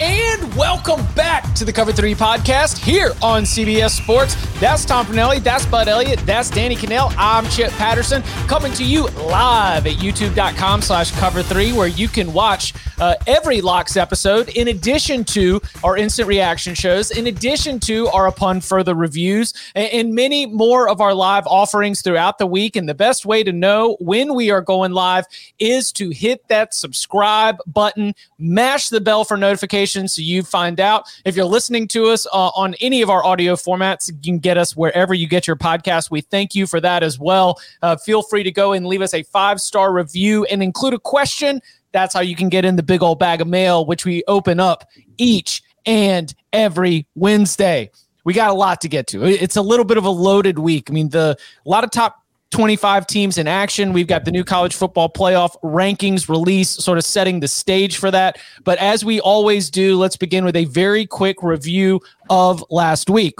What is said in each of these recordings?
And welcome back to the Cover 3 podcast here on CBS Sports. That's Tom Fornelli, that's Bud Elliott, that's Danny Kanell. I'm Chip Patterson coming to you live at youtube.com slash cover 3 where you can watch uh, every Locks episode in addition to our instant reaction shows, in addition to our Upon Further reviews, and, and many more of our live offerings throughout the week. And the best way to know when we are going live is to hit that subscribe button, mash the bell for notifications so you find out. If you're listening to us uh, on any of our audio formats, you can get us wherever you get your podcast. We thank you for that as well. Uh, feel free to go and leave us a five star review and include a question. That's how you can get in the big old bag of mail, which we open up each and every Wednesday. We got a lot to get to. It's a little bit of a loaded week. I mean, the a lot of top 25 teams in action. We've got the new college football playoff rankings release, sort of setting the stage for that. But as we always do, let's begin with a very quick review of last week.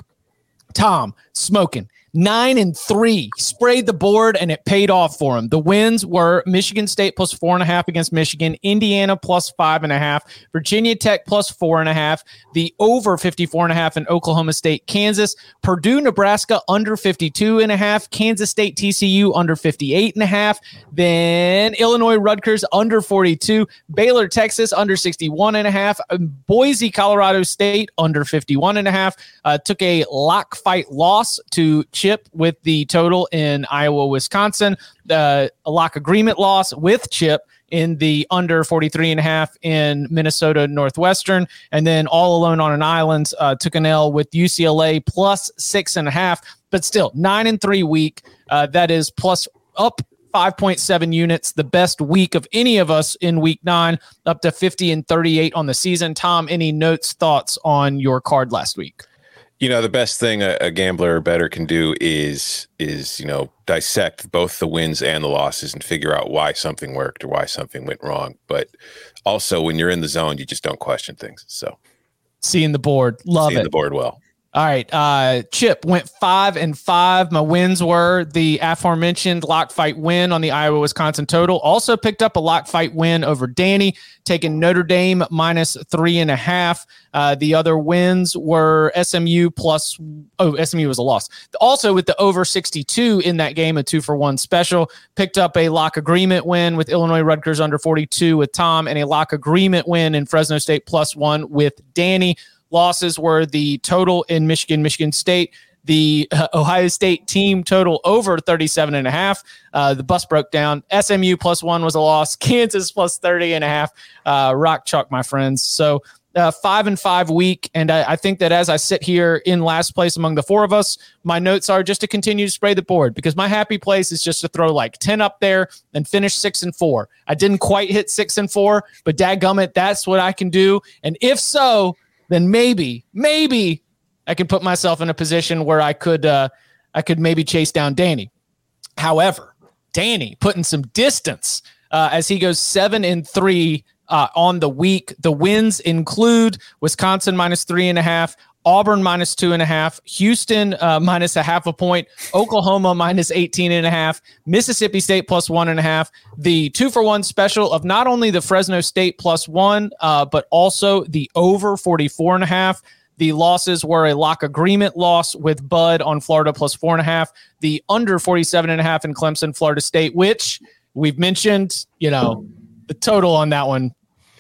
Tom, smoking nine and three, sprayed the board, and it paid off for him. The wins were Michigan State plus four and a half against Michigan, Indiana plus five and a half, Virginia Tech plus four and a half, the over 54 and a half in Oklahoma State, Kansas, Purdue, Nebraska under 52 and a half, Kansas State, TCU under 58 and a half, then Illinois, Rutgers under 42, Baylor, Texas under 61 and a half, Boise, Colorado State under 51 and a half, uh, took a lock fight loss to Chip with the total in Iowa, Wisconsin. A lock agreement loss with Chip in the under 43 and a half in Minnesota Northwestern. And then all alone on an island uh, took an L with UCLA plus six and a half, but still nine and three week. Uh, that is plus up 5.7 units, the best week of any of us in week nine, up to 50 and 38 on the season. Tom, any notes, thoughts on your card last week? You know the best thing a, a, gambler or better can do is is you know dissect both the wins and the losses and figure out why something worked or why something went wrong. But also when you're in the zone you just don't question things. So seeing the board love seeing it. the board well all right. Uh, Chip went five and five. My wins were the aforementioned lock fight win on the Iowa Wisconsin total. Also picked up a lock fight win over Danny, taking Notre Dame minus three and a half. Uh, the other wins were SMU plus, oh, SMU was a loss. Also with the over 62 in that game, a two for one special. Picked up a lock agreement win with Illinois Rutgers under 42 with Tom and a lock agreement win in Fresno State plus one with Danny. Losses were the total in Michigan, Michigan State, the uh, Ohio State team total over 37 and a half. Uh, the bus broke down. SMU plus one was a loss. Kansas plus 30 and a half. Uh, rock chalk, my friends. So uh, five and five week. And I, I, think that as I sit here in last place among the four of us, my notes are just to continue to spray the board because my happy place is just to throw like 10 up there and finish six and four. I didn't quite hit six and four, but dadgummit, that's what I can do. And if so, then maybe, maybe I could put myself in a position where I could, uh, I could maybe chase down Danny. However, Danny putting some distance uh, as he goes seven and three uh, on the week. The wins include Wisconsin minus three and a half, Auburn minus two and a half, Houston uh, minus a half a point, Oklahoma minus 18 and a half, Mississippi State plus one and a half. The two for one special of not only the Fresno State plus one, uh, but also the over 44 and a half. The losses were a lock agreement loss with Bud on Florida plus four and a half, the under 47 and a half in Clemson, Florida State, which we've mentioned, you know, the total on that one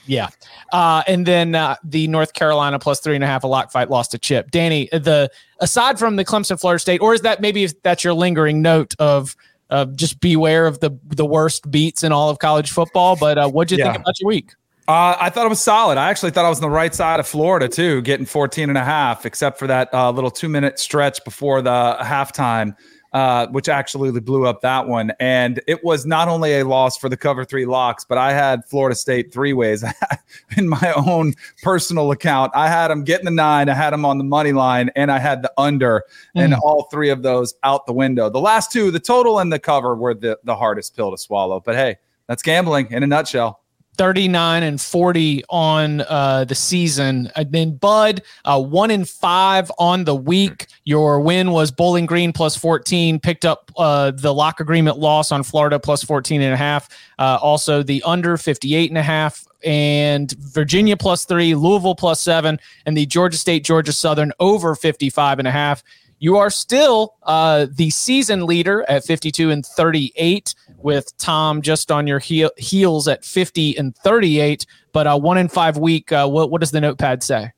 Yeah. Uh, and then uh, the North Carolina plus three and a half, a lock fight lost to Chip. Danny, the aside from the Clemson Florida State, or is that maybe that's your lingering note of uh, just beware of the the worst beats in all of college football? But uh, what'd you yeah. think about your week? Uh, I thought it was solid. I actually thought I was on the right side of Florida too, getting 14 and a half, except for that uh, little two minute stretch before the halftime uh, which actually blew up that one. And it was not only a loss for the cover three locks, but I had Florida State three ways in my own personal account. I had them getting the nine, I had them on the money line, and I had the under, mm. and all three of those out the window. The last two, the total and the cover, were the, the hardest pill to swallow. But hey, that's gambling in a nutshell. 39 and 40 on uh, the season. And then Bud, uh, one in five on the week. Your win was Bowling Green plus 14, picked up uh, the lock agreement loss on Florida plus 14 and a half. Uh, also the under 58 and a half and Virginia plus three, Louisville plus seven, and the Georgia State, Georgia Southern over 55 and a half. You are still uh, the season leader at 52 and 38 with Tom just on your heel, heels at 50 and 38. But uh, one in five week, uh, what, what does the notepad say?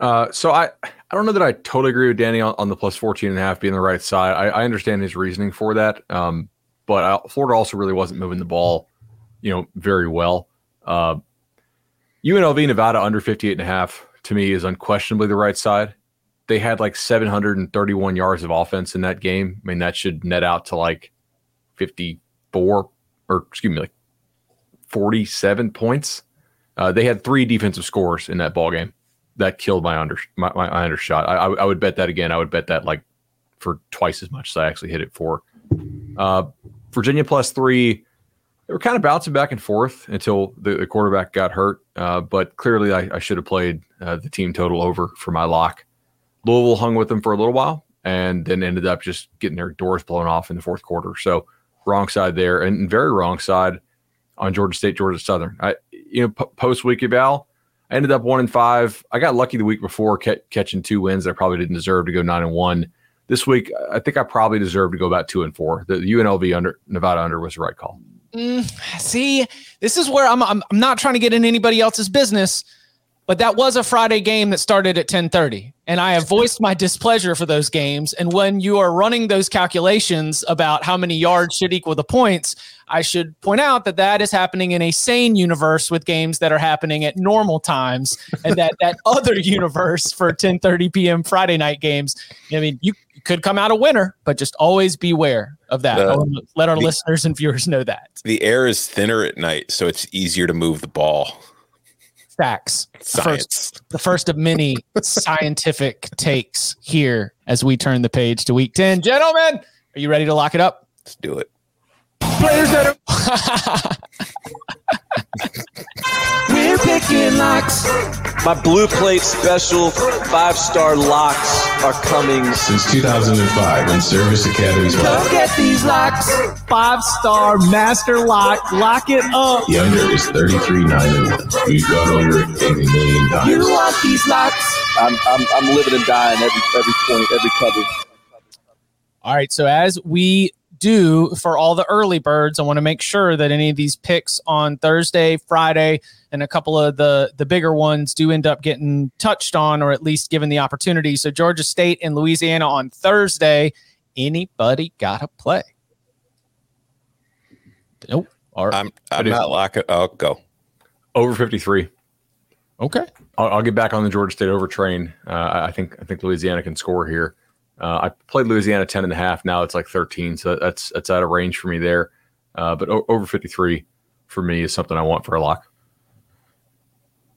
Uh, so I, I don't know that I totally agree with Danny on, on the plus 14 and a half being the right side. I, I understand his reasoning for that. Um, but I, Florida also really wasn't moving the ball, you know, very well. Uh, UNLV Nevada under 58 and a half to me is unquestionably the right side. They had like 731 yards of offense in that game. I mean, that should net out to like 54 or excuse me, like 47 points. Uh, they had three defensive scores in that ball game that killed my under my, my under shot. I, I, would bet that again. I would bet that like for twice as much as I actually hit it for. Uh, Virginia plus three. They were kind of bouncing back and forth until the, the quarterback got hurt. Uh, but clearly, I, I should have played uh, the team total over for my lock. Louisville hung with them for a little while and then ended up just getting their doors blown off in the fourth quarter. So wrong side there, and very wrong side on Georgia State, Georgia Southern. I, you know, p- post week eval, I ended up one and five. I got lucky the week before ca- catching two wins. I probably didn't deserve to go nine and one. This week, I think I probably deserve to go about two and four. The UNLV under Nevada under was the right call. Mm, see, this is where I'm, I'm. I'm not trying to get in anybody else's business but that was a Friday game that started at 10:30 and I have voiced my displeasure for those games. And when you are running those calculations about how many yards should equal the points I should point out that that is happening in a sane universe with games that are happening at normal times and that that other universe for 10:30 p.m. Friday night games. I mean you could come out a winner but just always beware of that. The, let our the, listeners and viewers know that. the air is thinner at night so it's easier to move the ball facts. Science. First, the first of many scientific takes here as we turn the page to week 10. Gentlemen, are you ready to lock it up? Let's do it. Players that are. We're picking locks. My blue plate special five star locks are coming. Since 2005, when Service Academies. Come get these locks. Five star master lock. Lock it up. The under is 33 9 1. We've gone over it a million times. You want these locks? I'm, I'm, I'm living and dying every, every point, every cover. All right. So as we do for all the early birds. I want to make sure that any of these picks on Thursday, Friday, and a couple of the the bigger ones do end up getting touched on or at least given the opportunity. So Georgia State and Louisiana on Thursday. Anybody got to play? Nope. I'm I'm not locking. I'll go over 53. Okay. I'll, I'll, get back on the Georgia State over train. Uh, I think I think Louisiana can score here. Uh, I played Louisiana 10 and a half. Now it's like 13. So that's, that's out of range for me there. Uh, but o- over 53 for me is something I want for a lock.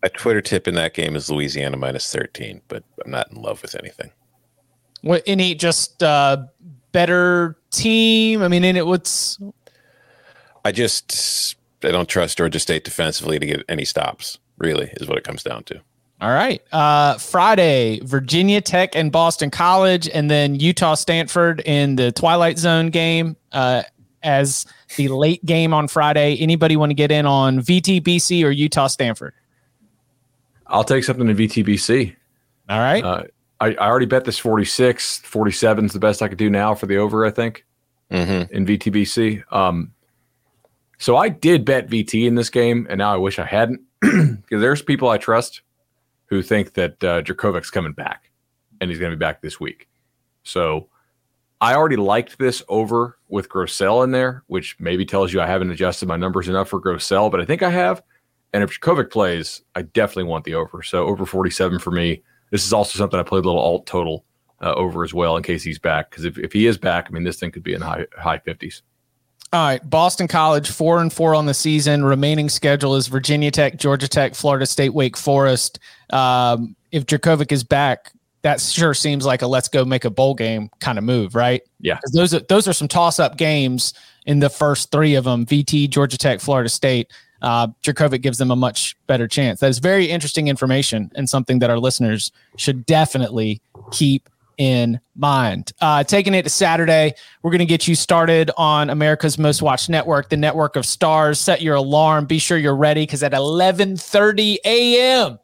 My Twitter tip in that game is Louisiana minus 13, but I'm not in love with anything. What any just uh, better team? I mean, and it what's I just I don't trust Georgia State defensively to get any stops. Really, is what it comes down to. All right. Uh, Friday, Virginia Tech and Boston College, and then Utah Stanford in the Twilight Zone game uh, as the late game on Friday. Anybody want to get in on VTBC or Utah Stanford? I'll take something in VTBC. All right. Uh, I, I, already bet this 46. 47 is the best I could do now for the over, I think, mm-hmm. in VTBC. Um, so I did bet VT in this game, and now I wish I hadn't. because there's people I trust who think that uh, Jurkovec's coming back and he's going to be back this week. So I already liked this over with Grosel in there, which maybe tells you I haven't adjusted my numbers enough for Grosel, but I think I have. And if Jurkovec plays, I definitely want the over. So over 47 for me. This is also something I played a little alt total uh, over as well in case he's back. Because if, if he is back, I mean, this thing could be in high high 50s. All right, Boston College four and four on the season. Remaining schedule is Virginia Tech, Georgia Tech, Florida State, Wake Forest. Um, if Jurkovec is back, that sure seems like a let's go make a bowl game kind of move, right? Yeah, those are those are some toss up games in the first three of them: VT, Georgia Tech, Florida State. Uh, gives them a much better chance. That is very interesting information and something that our listeners should definitely keep in mind. Uh, taking it to Saturday, we're going to get you started on America's Most Watched Network, the network of stars. Set your alarm. Be sure you're ready because at 11:30 a.m.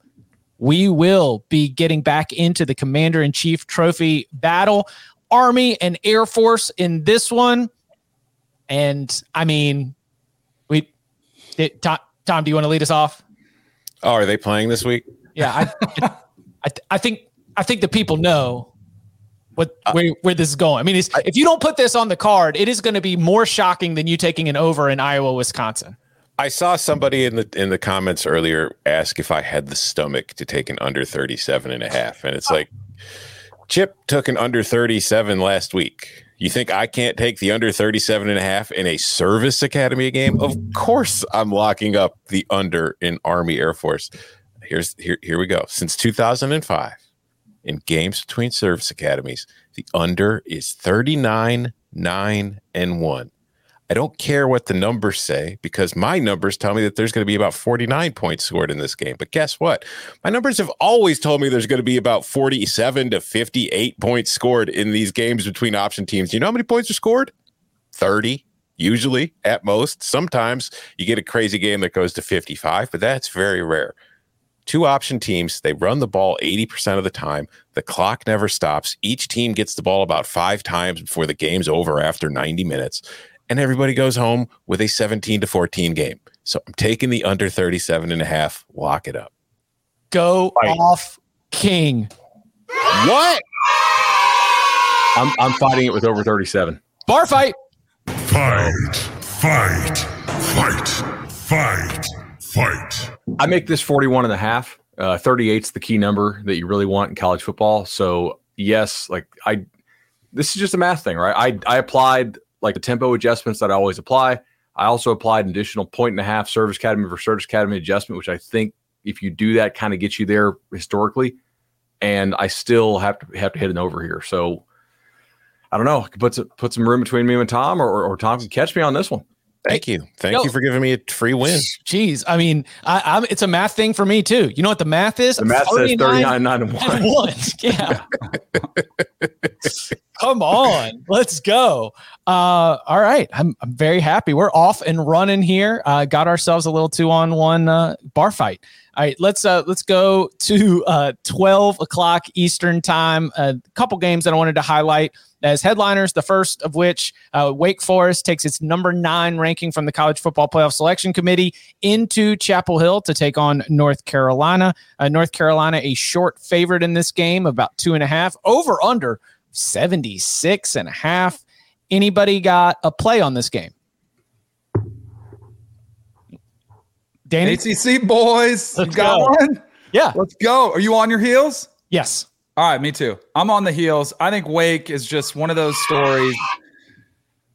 we will be getting back into the Commander in Chief Trophy battle, Army and Air Force in this one. And I mean, we it, Tom, Tom, do you want to lead us off? Oh, are they playing this week? Yeah, I, I, I think I think the people know what uh, where, where this is going. I mean, if you don't put this on the card, it is going to be more shocking than you taking an over in Iowa, Wisconsin. I saw somebody in the in the comments earlier ask if I had the stomach to take an under 37 and a half. And it's like Chip took an under 37 last week. You think I can't take the under 37 and a half in a service academy game? Of course I'm locking up the under in Army Air Force. Here's here here we go. Since 2005 in games between service academies. The under is 39, 9, and 1. I don't care what the numbers say because my numbers tell me that there's going to be about 49 points scored in this game. But guess what? My numbers have always told me there's going to be about 47 to 58 points scored in these games between option teams. You know how many points are scored? 30, usually at most. Sometimes you get a crazy game that goes to 55, but that's very rare two option teams. They run the ball 80% of the time. The clock never stops. Each team gets the ball about five times before the game's over after 90 minutes. And everybody goes home with a 17 to 14 game. So I'm taking the under 37 and a half. Lock it up. Go Fight. off King. What? I'm, I'm fighting it with over 37. Bar fight. Fight. Fight. Fight. Fight. Fight. I make this 41 and a half. Uh, 38 is the key number that you really want in college football. So yes, like I, this is just a math thing, right? I, I applied like the tempo adjustments that I always apply. I also applied an additional point and a half service academy for service academy adjustment, which I think if you do that kind of gets you there historically. And I still have to have to hit an over here. So I don't know. Put some, put some room between me and Tom, or, or Tom can catch me on this one. Thank you. Thank Yo, you for giving me a free win. Jeez. I mean, I, am it's a math thing for me too. You know what the math is? The math 39, says 39, 9, and 1. And one. Yeah. Come on. Let's go. Uh, all right. I'm, I'm very happy. We're off and running here. Uh, got ourselves a little two on one uh, bar fight. All right, let's uh let's go to uh 12 o'clock Eastern time. A couple games that I wanted to highlight as headliners. The first of which, uh, Wake Forest takes its number nine ranking from the College Football Playoff Selection Committee into Chapel Hill to take on North Carolina. Uh, North Carolina, a short favorite in this game, about two and a half. Over under 76 and a half. Anybody got a play on this game? Danny? ACC boys. Let's you got go. one? Yeah. Let's go. Are you on your heels? Yes. All right, me too. I'm on the heels. I think Wake is just one of those stories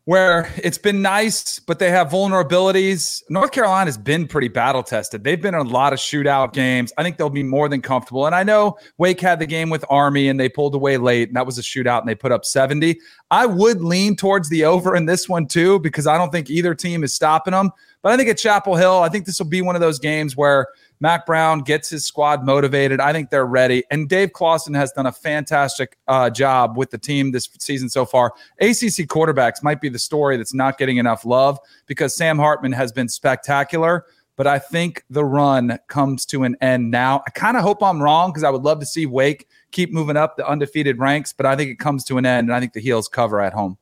where it's been nice, but they have vulnerabilities. North Carolina's been pretty battle tested. They've been in a lot of shootout games. I think they'll be more than comfortable. And I know Wake had the game with Army and they pulled away late, and that was a shootout, and they put up 70. I would lean towards the over in this one too, because I don't think either team is stopping them. But I think at Chapel Hill, I think this will be one of those games where Mack Brown gets his squad motivated. I think they're ready. And Dave Clawson has done a fantastic uh, job with the team this season so far. ACC quarterbacks might be the story that's not getting enough love because Sam Hartman has been spectacular. But I think the run comes to an end now. I kind of hope I'm wrong because I would love to see Wake keep moving up the undefeated ranks, but I think it comes to an end, and I think the Heels cover at home.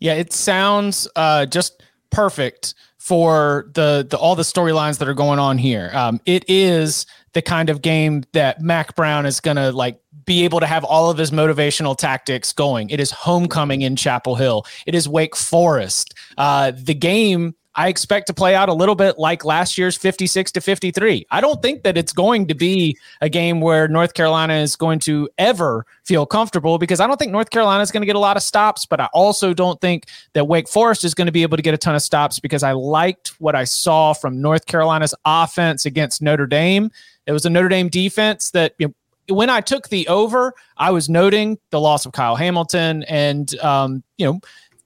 Yeah, it sounds uh, just perfect for the the all the storylines that are going on here. Um, it is the kind of game that Mack Brown is to like be able to have all of his motivational tactics going. It is homecoming in Chapel Hill. It is Wake Forest. Uh, the game I expect to play out a little bit like last year's 56 to 53. I don't think that it's going to be a game where North Carolina is going to ever feel comfortable because I don't think North Carolina is going to get a lot of stops, but I also don't think that Wake Forest is going to be able to get a ton of stops because I liked what I saw from North Carolina's offense against Notre Dame. It was a Notre Dame defense that you know, when I took the over, I was noting the loss of Kyle Hamilton and um, you know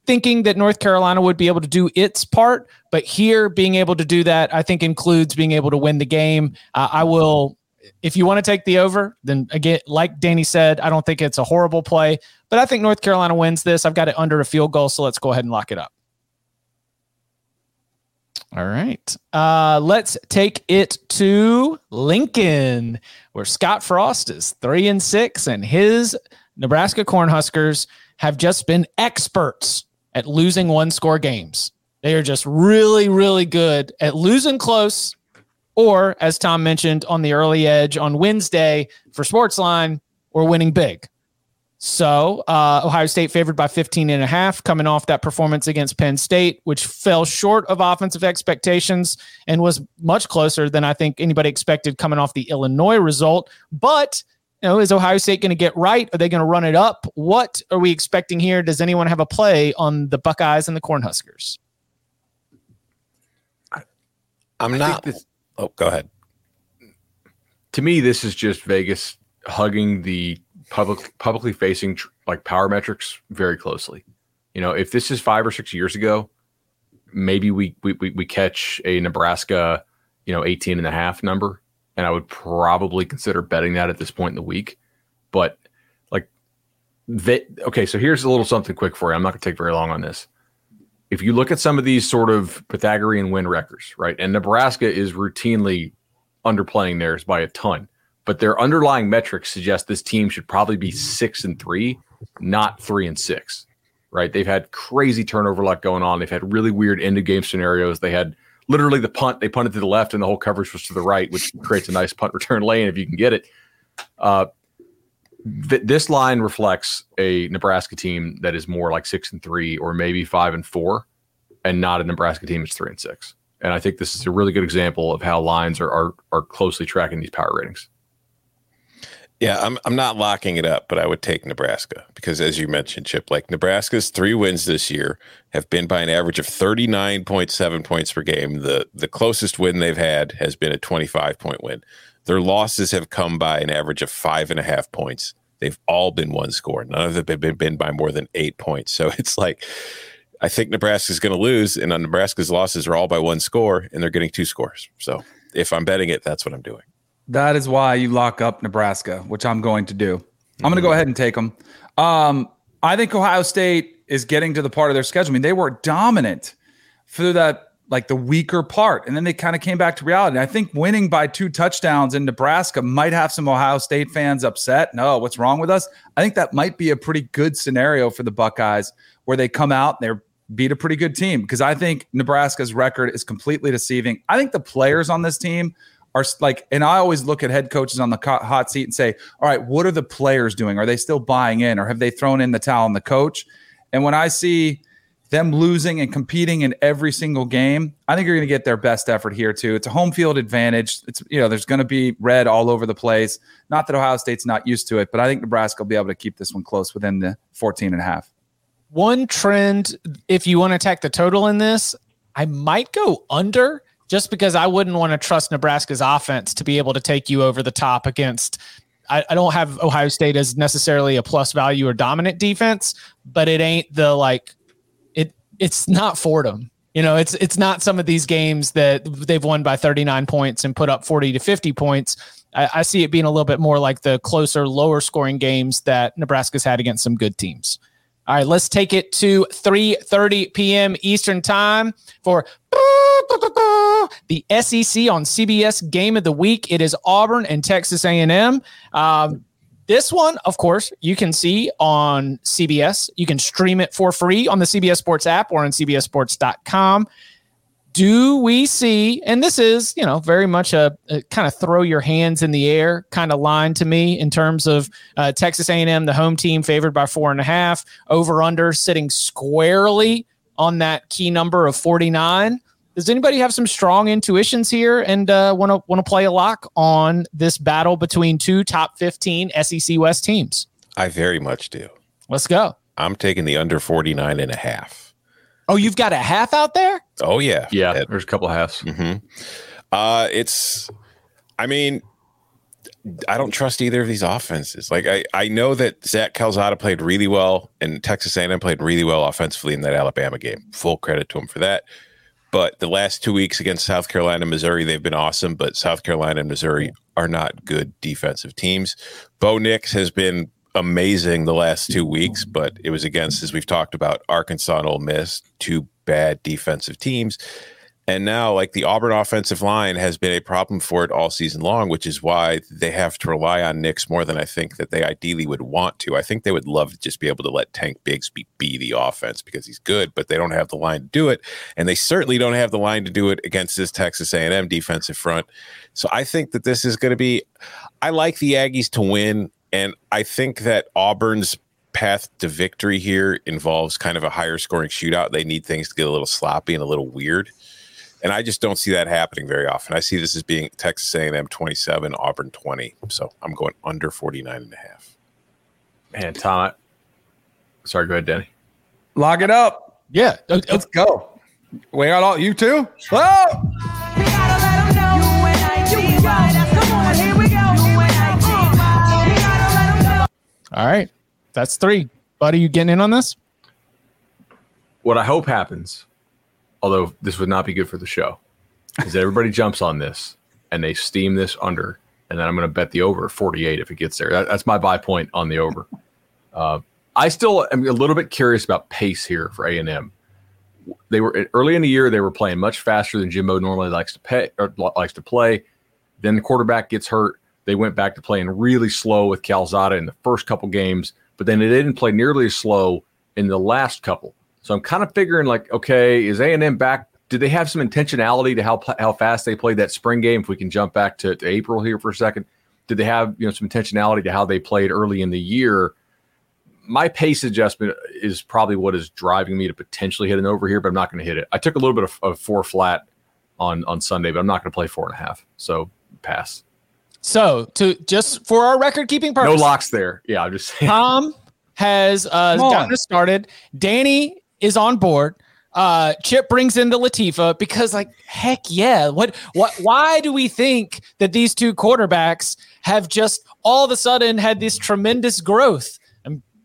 thinking that North Carolina would be able to do its part, but here being able to do that, I think includes being able to win the game. Uh, I will, if you want to take the over, then again, like Danny said, I don't think it's a horrible play, but I think North Carolina wins this. I've got it under a field goal, so let's go ahead and lock it up. All right. Uh, let's take it to Lincoln, where Scott Frost is three and six, and his Nebraska Cornhuskers have just been experts at losing one score games. They are just really, really good at losing close, or as Tom mentioned on the early edge on Wednesday for Sportsline, or winning big. So uh, Ohio State favored by 15 and a half, coming off that performance against Penn State, which fell short of offensive expectations and was much closer than I think anybody expected coming off the Illinois result. But you know, is Ohio State going to get right? Are they going to run it up? What are we expecting here? Does anyone have a play on the Buckeyes and the Cornhuskers? I'm not. This, oh, go ahead. To me, this is just Vegas hugging the public, publicly facing like power metrics very closely. You know, if this is five or six years ago, maybe we we we, we catch a Nebraska, you know, 18 and a half number and I would probably consider betting that at this point in the week. But like, they, okay, so here's a little something quick for you. I'm not going to take very long on this. If you look at some of these sort of Pythagorean win records, right, and Nebraska is routinely underplaying theirs by a ton, but their underlying metrics suggest this team should probably be six and three, not three and six, right? They've had crazy turnover luck going on. They've had really weird end of game scenarios. They had literally the punt they punted to the left and the whole coverage was to the right, which creates a nice punt return lane if you can get it. Uh, th- this line reflects a Nebraska team that is more like six and three or maybe five and four, and not a Nebraska team that's three and six. And I think this is a really good example of how lines are are, are closely tracking these power ratings. Yeah, I'm I'm not locking it up, but I would take Nebraska because as you mentioned, Chip, like Nebraska's three wins this year have been by an average of 39.7 points per game. The the closest win they've had has been a 25 point win. Their losses have come by an average of five and a half points. They've all been one score. None of them have been, been by more than eight points. So it's like I think Nebraska's going to lose, and uh, Nebraska's losses are all by one score, and they're getting two scores. So if I'm betting it, that's what I'm doing. That is why you lock up Nebraska, which I'm going to do. I'm going to go ahead and take them. Um, I think Ohio State is getting to the part of their schedule. I mean, they were dominant through that like the weaker part, and then they kind of came back to reality. I think winning by two touchdowns in Nebraska might have some Ohio State fans upset. No, what's wrong with us? I think that might be a pretty good scenario for the Buckeyes where they come out and they're beat a pretty good team because I think Nebraska's record is completely deceiving. I think the players on this team are like, and I always look at head coaches on the hot seat and say, all right, what are the players doing? Are they still buying in or have they thrown in the towel on the coach? And when I see them losing and competing in every single game, I think you're going to get their best effort here too. It's a home field advantage. It's, you know, there's going to be red all over the place. Not that Ohio State's not used to it, but I think Nebraska will be able to keep this one close within the 14 and a half. One trend, if you want to attack the total in this, I might go under just because I wouldn't want to trust Nebraska's offense to be able to take you over the top against. I, I don't have Ohio State as necessarily a plus value or dominant defense, but it ain't the like it. It's not Fordham. You know, it's it's not some of these games that they've won by 39 points and put up 40 to 50 points. I, I see it being a little bit more like the closer, lower scoring games that Nebraska's had against some good teams. All right, let's take it to 3:30 p.m. Eastern Time for the SEC on CBS Game of the Week. It is Auburn and Texas A&M. Um, This one, of course, you can see on CBS. You can stream it for free on the CBS Sports app or on CBSSports.com. Do we see, and this is, you know, very much a, a kind of throw your hands in the air kind of line to me in terms of uh, Texas A&M, the home team favored by four and a half, over under sitting squarely on that key number of 49. Does anybody have some strong intuitions here and want to want to play a lock on this battle between two top 15 SEC West teams? I very much do. Let's go. I'm taking the under 49 and a half. Oh, you've got a half out there? Oh yeah. Yeah, It- there's a couple of halves. Mhm. Uh, it's, I mean, I don't trust either of these offenses. Like I, I know that Zach Calzada played really well and Texas A&M played really well offensively in that Alabama game. Full credit to him for that. But the last two weeks against South Carolina and Missouri, they've been awesome. But South Carolina and Missouri are not good defensive teams. Bo Nix has been amazing the last two mm-hmm. weeks, but it was against, as we've talked about, Arkansas and Ole Miss, two bad defensive teams. And now, like the Auburn offensive line has been a problem for it all season long, which is why they have to rely on Nix more than I think that they ideally would want to. I think they would love to just be able to let Tank Bigsby be the offense because he's good, but they don't have the line to do it, and they certainly don't have the line to do it against this Texas A&M defensive front. So I think that this is going to be. I like the Aggies to win, and I think that Auburn's path to victory here involves kind of a higher scoring shootout. They need things to get a little sloppy and a little weird. And I just don't see that happening very often. I see this as being Texas A&M 27, Auburn 20. So I'm going under 49 and a half. Man, Tom. I- sorry, go ahead, Danny. Lock it up. Yeah. Let's go. We got all you too. Oh! All right. That's three. Buddy, you getting in on this? What I hope happens, although this would not be good for the show, is that everybody jumps on this and they steam this under, and then I'm going to bet the over 48 if it gets there. That, that's my buy point on the over. Uh, I still am a little bit curious about pace here for A and M. They were early in the year; they were playing much faster than Jimbo normally likes to pay or likes to play. Then the quarterback gets hurt. They went back to playing really slow with Calzada in the first couple games, but then they didn't play nearly as slow in the last couple. So I'm kind of figuring like, okay, is A and M back? Did they have some intentionality to how how fast they played that spring game? If we can jump back to, to April here for a second, did they have you know some intentionality to how they played early in the year? My pace adjustment is probably what is driving me to potentially hit an over here, but I'm not going to hit it. I took a little bit of, of four flat on on Sunday, but I'm not going to play four and a half. So pass. So, to just for our record keeping No locks there. Yeah, I'm just saying. Tom has uh, gotten us started. Danny is on board. Uh, Chip brings in the Latifa because, like, heck yeah! What, what? Why do we think that these two quarterbacks have just all of a sudden had this tremendous growth?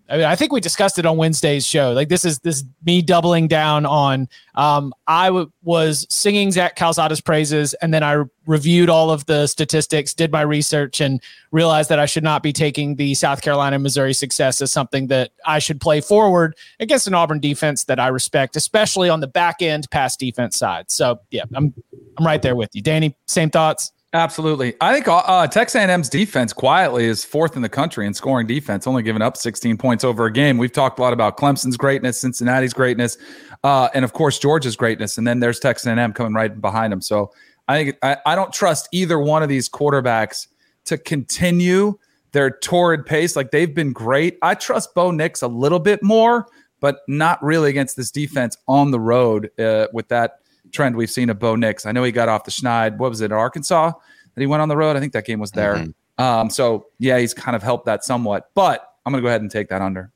I, mean, I think we discussed it on Wednesday's show. Like, this is this me doubling down on. Um, I w- was singing Zach Calzada's praises, and then I reviewed all of the statistics, did my research, and realized that I should not be taking the South Carolina Missouri success as something that I should play forward against an Auburn defense that I respect, especially on the back end pass defense side. So yeah, I'm I'm right there with you, Danny. Same thoughts. Absolutely. I think uh, Texas A&M's defense quietly is fourth in the country in scoring defense, only giving up 16 points over a game. We've talked a lot about Clemson's greatness, Cincinnati's greatness, uh, and of course Georgia's greatness. And then there's Texas A&M coming right behind them. So I think I, I don't trust either one of these quarterbacks to continue their torrid pace. Like they've been great. I trust Bo Nix a little bit more, but not really against this defense on the road uh, with that trend we've seen of Bo Nix. I know he got off the schneid. What was it, Arkansas? That he went on the road. I think that game was there. Um, so yeah, he's kind of helped that somewhat. But I'm gonna go ahead and take that under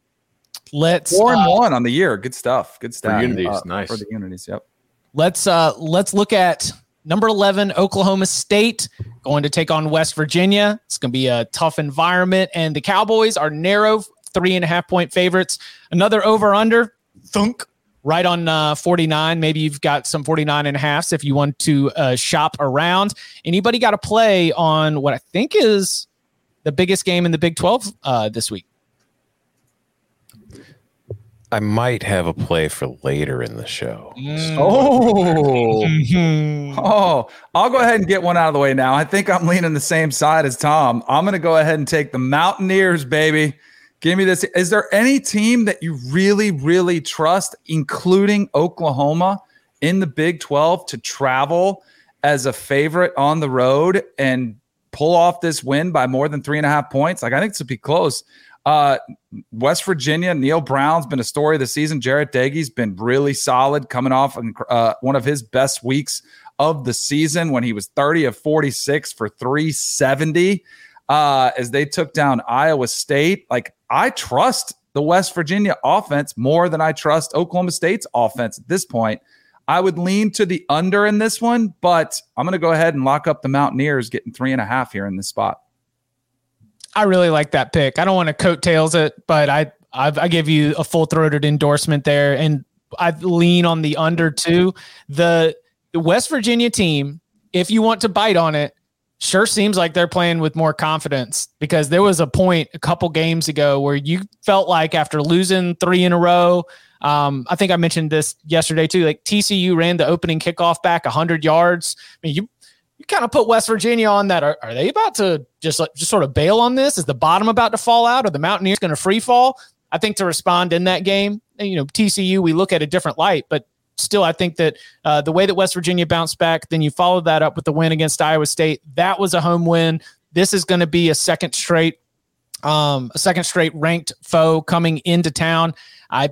Let's four and uh, one on the year. Good stuff. Good stuff. unities, nice. for the unities. Yep. let's uh let's look at number 11 oklahoma state going to take on west virginia it's going to be a tough environment and the cowboys are narrow three and a half point favorites another over under thunk right on uh, 49 maybe you've got some 49 and a halfs if you want to uh, shop around anybody got to play on what i think is the biggest game in the big 12 uh, this week I might have a play for later in the show. Oh, Mhm. oh, I'll go ahead and get one out of the way now. I think I'm leaning the same side as Tom. I'm going to go ahead and take the Mountaineers, baby. Give me this. Is there any team that you really, really trust, including Oklahoma in the Big 12, to travel as a favorite on the road and pull off this win by more than three and a half points? Like, I think this would be close. Uh, West Virginia, Neal Brown's been a story of the season. Jarret Doege's been really solid, coming off uh, one of his best weeks of the season when he was 30 of 46 for 370 uh, as they took down Iowa State. Like, I trust the West Virginia offense more than I trust Oklahoma State's offense at this point. I would lean to the under in this one, but I'm going to go ahead and lock up the Mountaineers getting three and a half here in this spot. I really like that pick. I don't want to coattails it, but I I've, I give you a full throated endorsement there, and I lean on the under too. The the West Virginia team, if you want to bite on it, sure seems like they're playing with more confidence because there was a point a couple games ago where you felt like after losing three in a row. Um, I think I mentioned this yesterday too. Like TCU ran the opening kickoff back 100 yards. I mean, you you kind of put West Virginia on that. Are, are they about to just just sort of bail on this? Is the bottom about to fall out? Are the Mountaineers going to free fall? I think to respond in that game, you know, TCU we look at a different light, but still, I think that uh, the way that West Virginia bounced back, then you followed that up with the win against Iowa State. That was a home win. This is going to be a second straight, um, a second straight ranked foe coming into town. I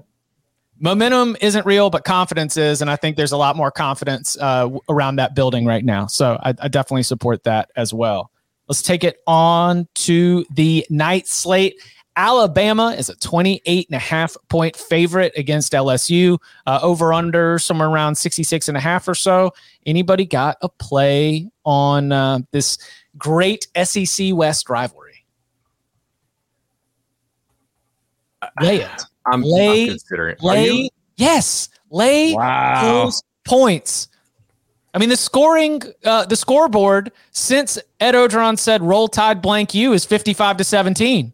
momentum isn't real, but confidence is, and I think there's a lot more confidence uh, around that building right now. So I, I definitely support that as well. Let's take it on to the night slate. Alabama is a 28 and a half point favorite against LSU, uh, over under somewhere around 66 and a half or so. Anybody got a play on uh, this great SEC West rivalry? Lay it. I'm, lay, I'm considering. Lay, yes, lay wow. points. I mean, the scoring, uh, the scoreboard since Ed Orgeron said "Roll Tide, blank you" is 55 to 17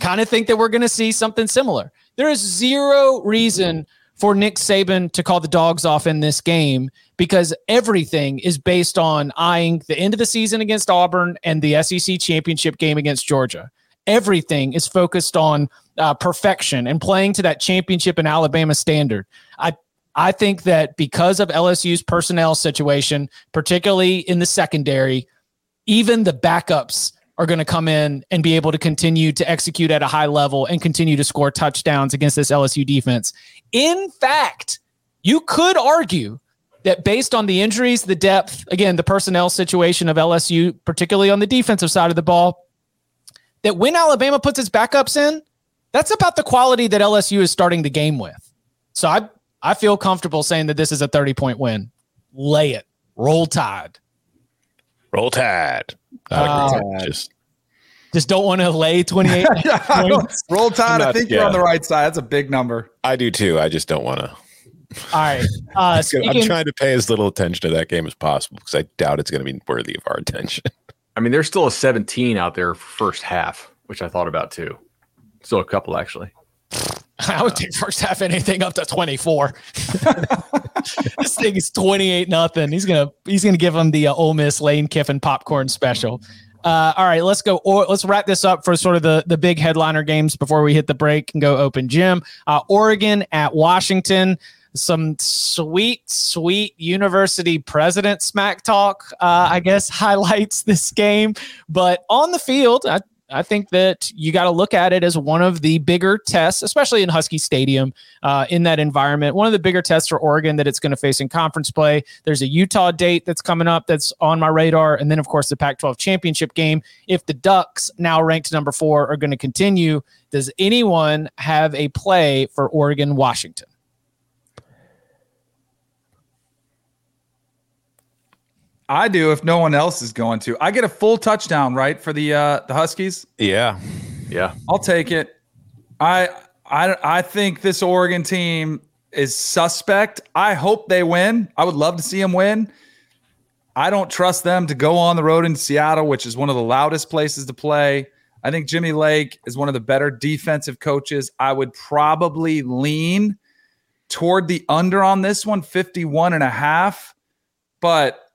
kind of think that we're going to see something similar. There is zero reason for Nick Saban to call the dogs off in this game because everything is based on eyeing the end of the season against Auburn and the SEC championship game against Georgia. Everything is focused on uh, perfection and playing to that championship and Alabama standard. I I think that because of LSU's personnel situation, particularly in the secondary, even the backups are going to come in and be able to continue to execute at a high level and continue to score touchdowns against this LSU defense. In fact, you could argue that based on the injuries, the depth, again, the personnel situation of LSU, particularly on the defensive side of the ball, that when Alabama puts its backups in, that's about the quality that LSU is starting the game with. So I I feel comfortable saying that this is a 30 point win. Lay it. Roll tide. Roll Tide. Not. Just Just don't want to lay 28 points. Roll Tide. I not- think you're on the right side. That's a big number. I do too. I just don't want to. All right. Uh, I'm trying to pay as little attention to that game as possible because I doubt it's going to be worthy of our attention. I mean, there's still a 17 out there first half, which I thought about too. Still a couple actually. I would take first half anything up to 24. this thing is 28 nothing. He's gonna he's gonna give him the uh, Ole Miss Lane Kiffin popcorn special. Uh, all right, let's go. Or, let's wrap this up for sort of the the big headliner games before we hit the break and go open gym. Uh, Oregon at Washington. Some sweet, sweet university president smack talk, uh, I guess, highlights this game. But on the field, I, I think that you got to look at it as one of the bigger tests, especially in Husky Stadium, uh, in that environment. One of the bigger tests for Oregon that it's going to face in conference play. There's a Utah date that's coming up that's on my radar. And then, of course, the Pac 12 championship game. If the Ducks, now ranked number four, are going to continue, does anyone have a play for Oregon Washington? I do if no one else is going to. I get a full touchdown, right, for the uh the Huskies. Yeah. Yeah. I'll take it. I I I think this Oregon team is suspect. I hope they win. I would love to see them win. I don't trust them to go on the road in Seattle, which is one of the loudest places to play. I think Jimmy Lake is one of the better defensive coaches. I would probably lean toward the under on this one, 51 and a half. But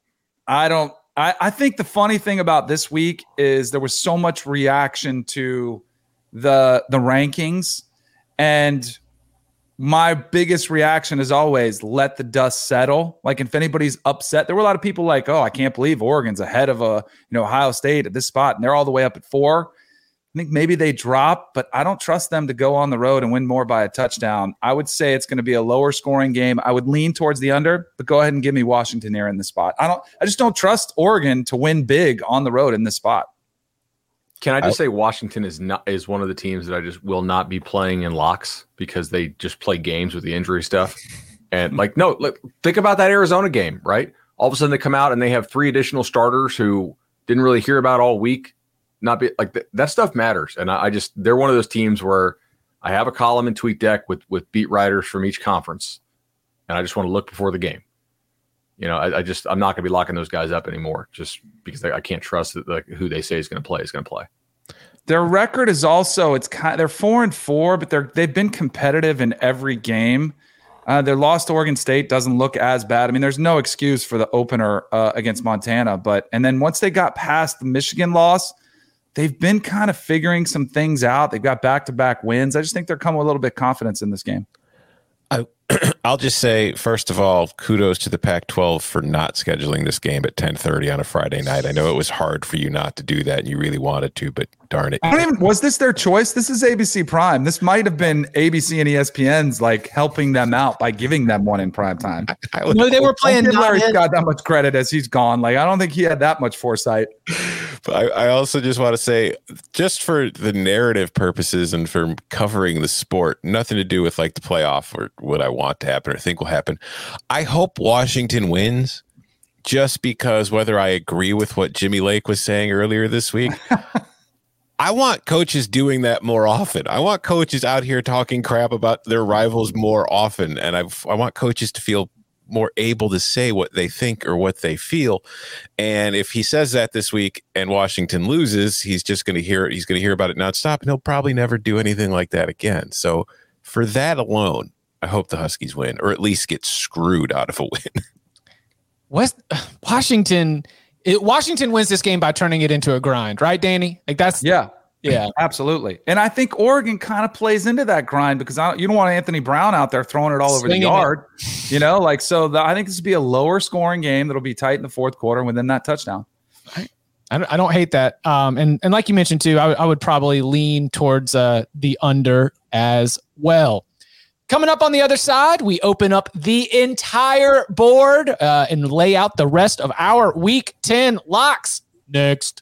I don't I, I think the funny thing about this week is there was so much reaction to the the rankings. And my biggest reaction is always let the dust settle. Like if anybody's upset, there were a lot of people like, "Oh, I can't believe Oregon's ahead of a you know Ohio State at this spot, and they're all the way up at four. I think maybe they drop, but I don't trust them to go on the road and win more by a touchdown. I would say it's going to be a lower scoring game. I would lean towards the under, but go ahead and give me Washington here in the spot. I don't. I just don't trust Oregon to win big on the road in this spot. Can I just say Washington is not is one of the teams that I just will not be playing in locks because they just play games with the injury stuff. And like, no, look, think about that Arizona game, right? All of a sudden they come out and they have three additional starters who didn't really hear about all week. Not be like th- that stuff matters. And I, I just they're one of those teams where I have a column in Tweet Deck with with beat writers from each conference, and I just want to look before the game. You know, I, I just I'm not going to be locking those guys up anymore, just because they, I can't trust that like, who they say is going to play is going to play. Their record is also it's kind they're four and four, but they're they've been competitive in every game. Uh, their loss to Oregon State doesn't look as bad. I mean, there's no excuse for the opener uh, against Montana, but and then once they got past the Michigan loss, they've been kind of figuring some things out. They've got back to back wins. I just think they're coming with a little bit of confidence in this game. I, I'll just say, first of all, kudos to the Pac-12 for not scheduling this game at 10:30 on a Friday night. I know it was hard for you not to do that, and you really wanted to, but darn it! I don't even was this their choice? This is ABC Prime. This might have been ABC and ESPN's like helping them out by giving them one in prime time. I, I no, they were playing. Larry's got that much credit as he's gone. Like I don't think he had that much foresight. I, I also just want to say, just for the narrative purposes and for covering the sport, nothing to do with like the playoff or what I want to happen or think will happen. I hope Washington wins just because whether I agree with what Jimmy Lake was saying earlier this week. I want coaches doing that more often. I want coaches out here talking crap about their rivals more often, and I I want coaches to feel more able to say what they think or what they feel. And if he says that this week and Washington loses, he's just going to hear it. He's going to hear about it nonstop, and he'll probably never do anything like that again. So for that alone, I hope the Huskies win, or at least get screwed out of a win. West Washington. It, Washington wins this game by turning it into a grind, right, Danny? Like that's yeah. Yeah, absolutely. And I think Oregon kind of plays into that grind because I, you don't want Anthony Brown out there throwing it all over the yard. It. You know, like so. The, I think this will be a lower scoring game that'll be tight in the fourth quarter within that touchdown. I, I, don't, hate that. Um, and and like you mentioned too, I, I would probably lean towards uh, the under as well. Coming up on the other side, we open up the entire board uh, and lay out the rest of our Week Ten locks. Next.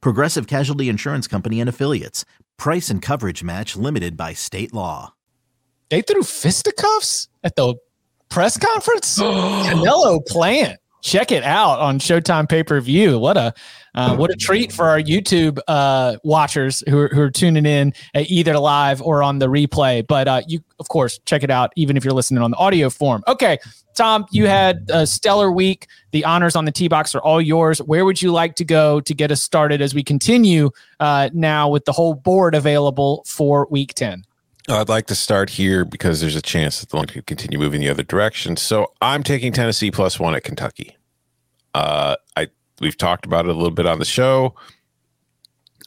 Progressive Casualty Insurance Company and Affiliates. Price and coverage match limited by state law. They threw fisticuffs at the press conference? Canelo plant. Check it out on Showtime pay per view. What a uh, what a treat for our YouTube uh, watchers who are, who are tuning in either live or on the replay. But uh, you, of course, check it out even if you're listening on the audio form. Okay, Tom, you had a stellar week. The honors on the T box are all yours. Where would you like to go to get us started as we continue uh, now with the whole board available for week 10? I'd like to start here because there's a chance that the line could continue moving the other direction. So I'm taking Tennessee plus one at Kentucky. Uh, I we've talked about it a little bit on the show.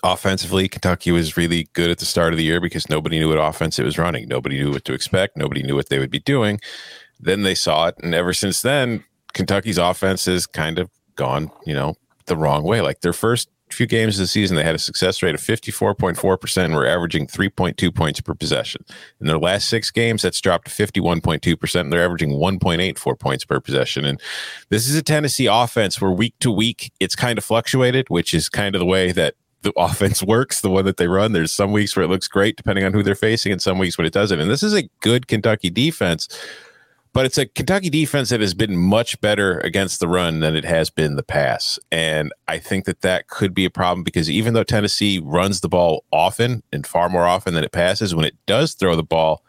offensively, Kentucky was really good at the start of the year because nobody knew what offense it was running. Nobody knew what to expect. Nobody knew what they would be doing. Then they saw it, and ever since then, Kentucky's offense has kind of gone, you know, the wrong way. Like their first few games of the season, they had a success rate of 54.4% and were averaging 3.2 points per possession. In their last six games, that's dropped to 51.2%, and they're averaging 1.84 points per possession. And this is a Tennessee offense where week to week it's kind of fluctuated, which is kind of the way that the offense works, the one that they run. There's some weeks where it looks great depending on who they're facing, and some weeks when it doesn't. And this is a good Kentucky defense but it's a Kentucky defense that has been much better against the run than it has been the pass. And I think that that could be a problem because even though Tennessee runs the ball often and far more often than it passes, when it does throw the ball,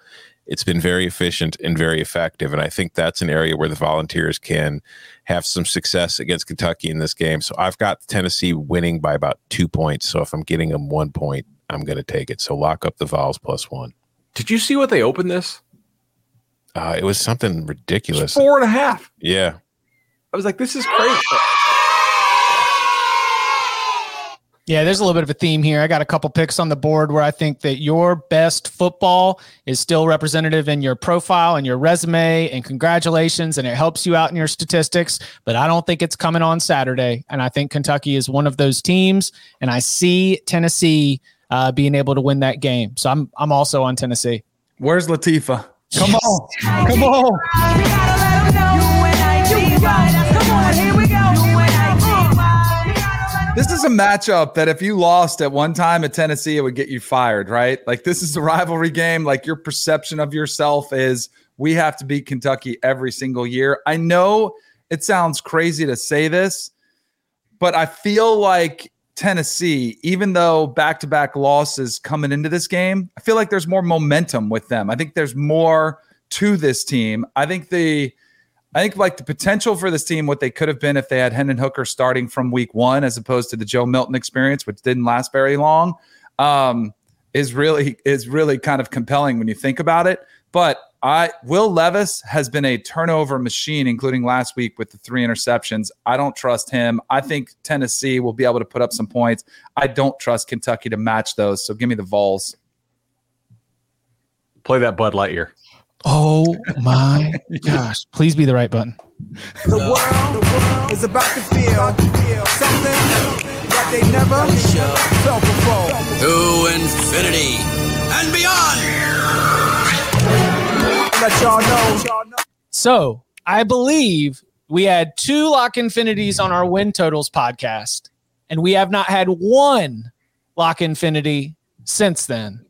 it's been very efficient and very effective. And I think that's an area where the Volunteers can have some success against Kentucky in this game. So I've got Tennessee winning by about two points. So if I'm getting them one point, I'm going to take it. So lock up the Vols plus one. Did you see what they opened this? Uh, it was something ridiculous. Four and a half. Yeah. I was like, this is crazy. Yeah, there's a little bit of a theme here. I got a couple picks on the board where I think that your best football is still representative in your profile and your resume, and congratulations, and it helps you out in your statistics. But I don't think it's coming on Saturday, and I think Kentucky is one of those teams, and I see Tennessee uh, being able to win that game. So I'm I'm also on Tennessee. Where's Latifah? Come on. Come on. This is a matchup that if you lost at one time at Tennessee, it would get you fired, right? Like this is a rivalry game. Like your perception of yourself is we have to beat Kentucky every single year. I know it sounds crazy to say this, but I feel like Tennessee, even though back to back losses coming into this game, I feel like there's more momentum with them. I think there's more to this team. I think the I think like the potential for this team, what they could have been if they had Hendon Hooker starting from week one, as opposed to the Joe Milton experience, which didn't last very long, um, is really is really kind of compelling when you think about it. But I Will Levis has been a turnover machine, including last week with the three interceptions. I don't trust him. I think Tennessee will be able to put up some points. I don't trust Kentucky to match those. So give me the Vols. Play that Bud Lightyear. Oh my gosh! Please be the right button. The world, the world is about to feel something that they never felt before. To infinity and beyond. Let y'all know. So I believe we had two lock infinities on our win totals podcast, and we have not had one lock infinity since then.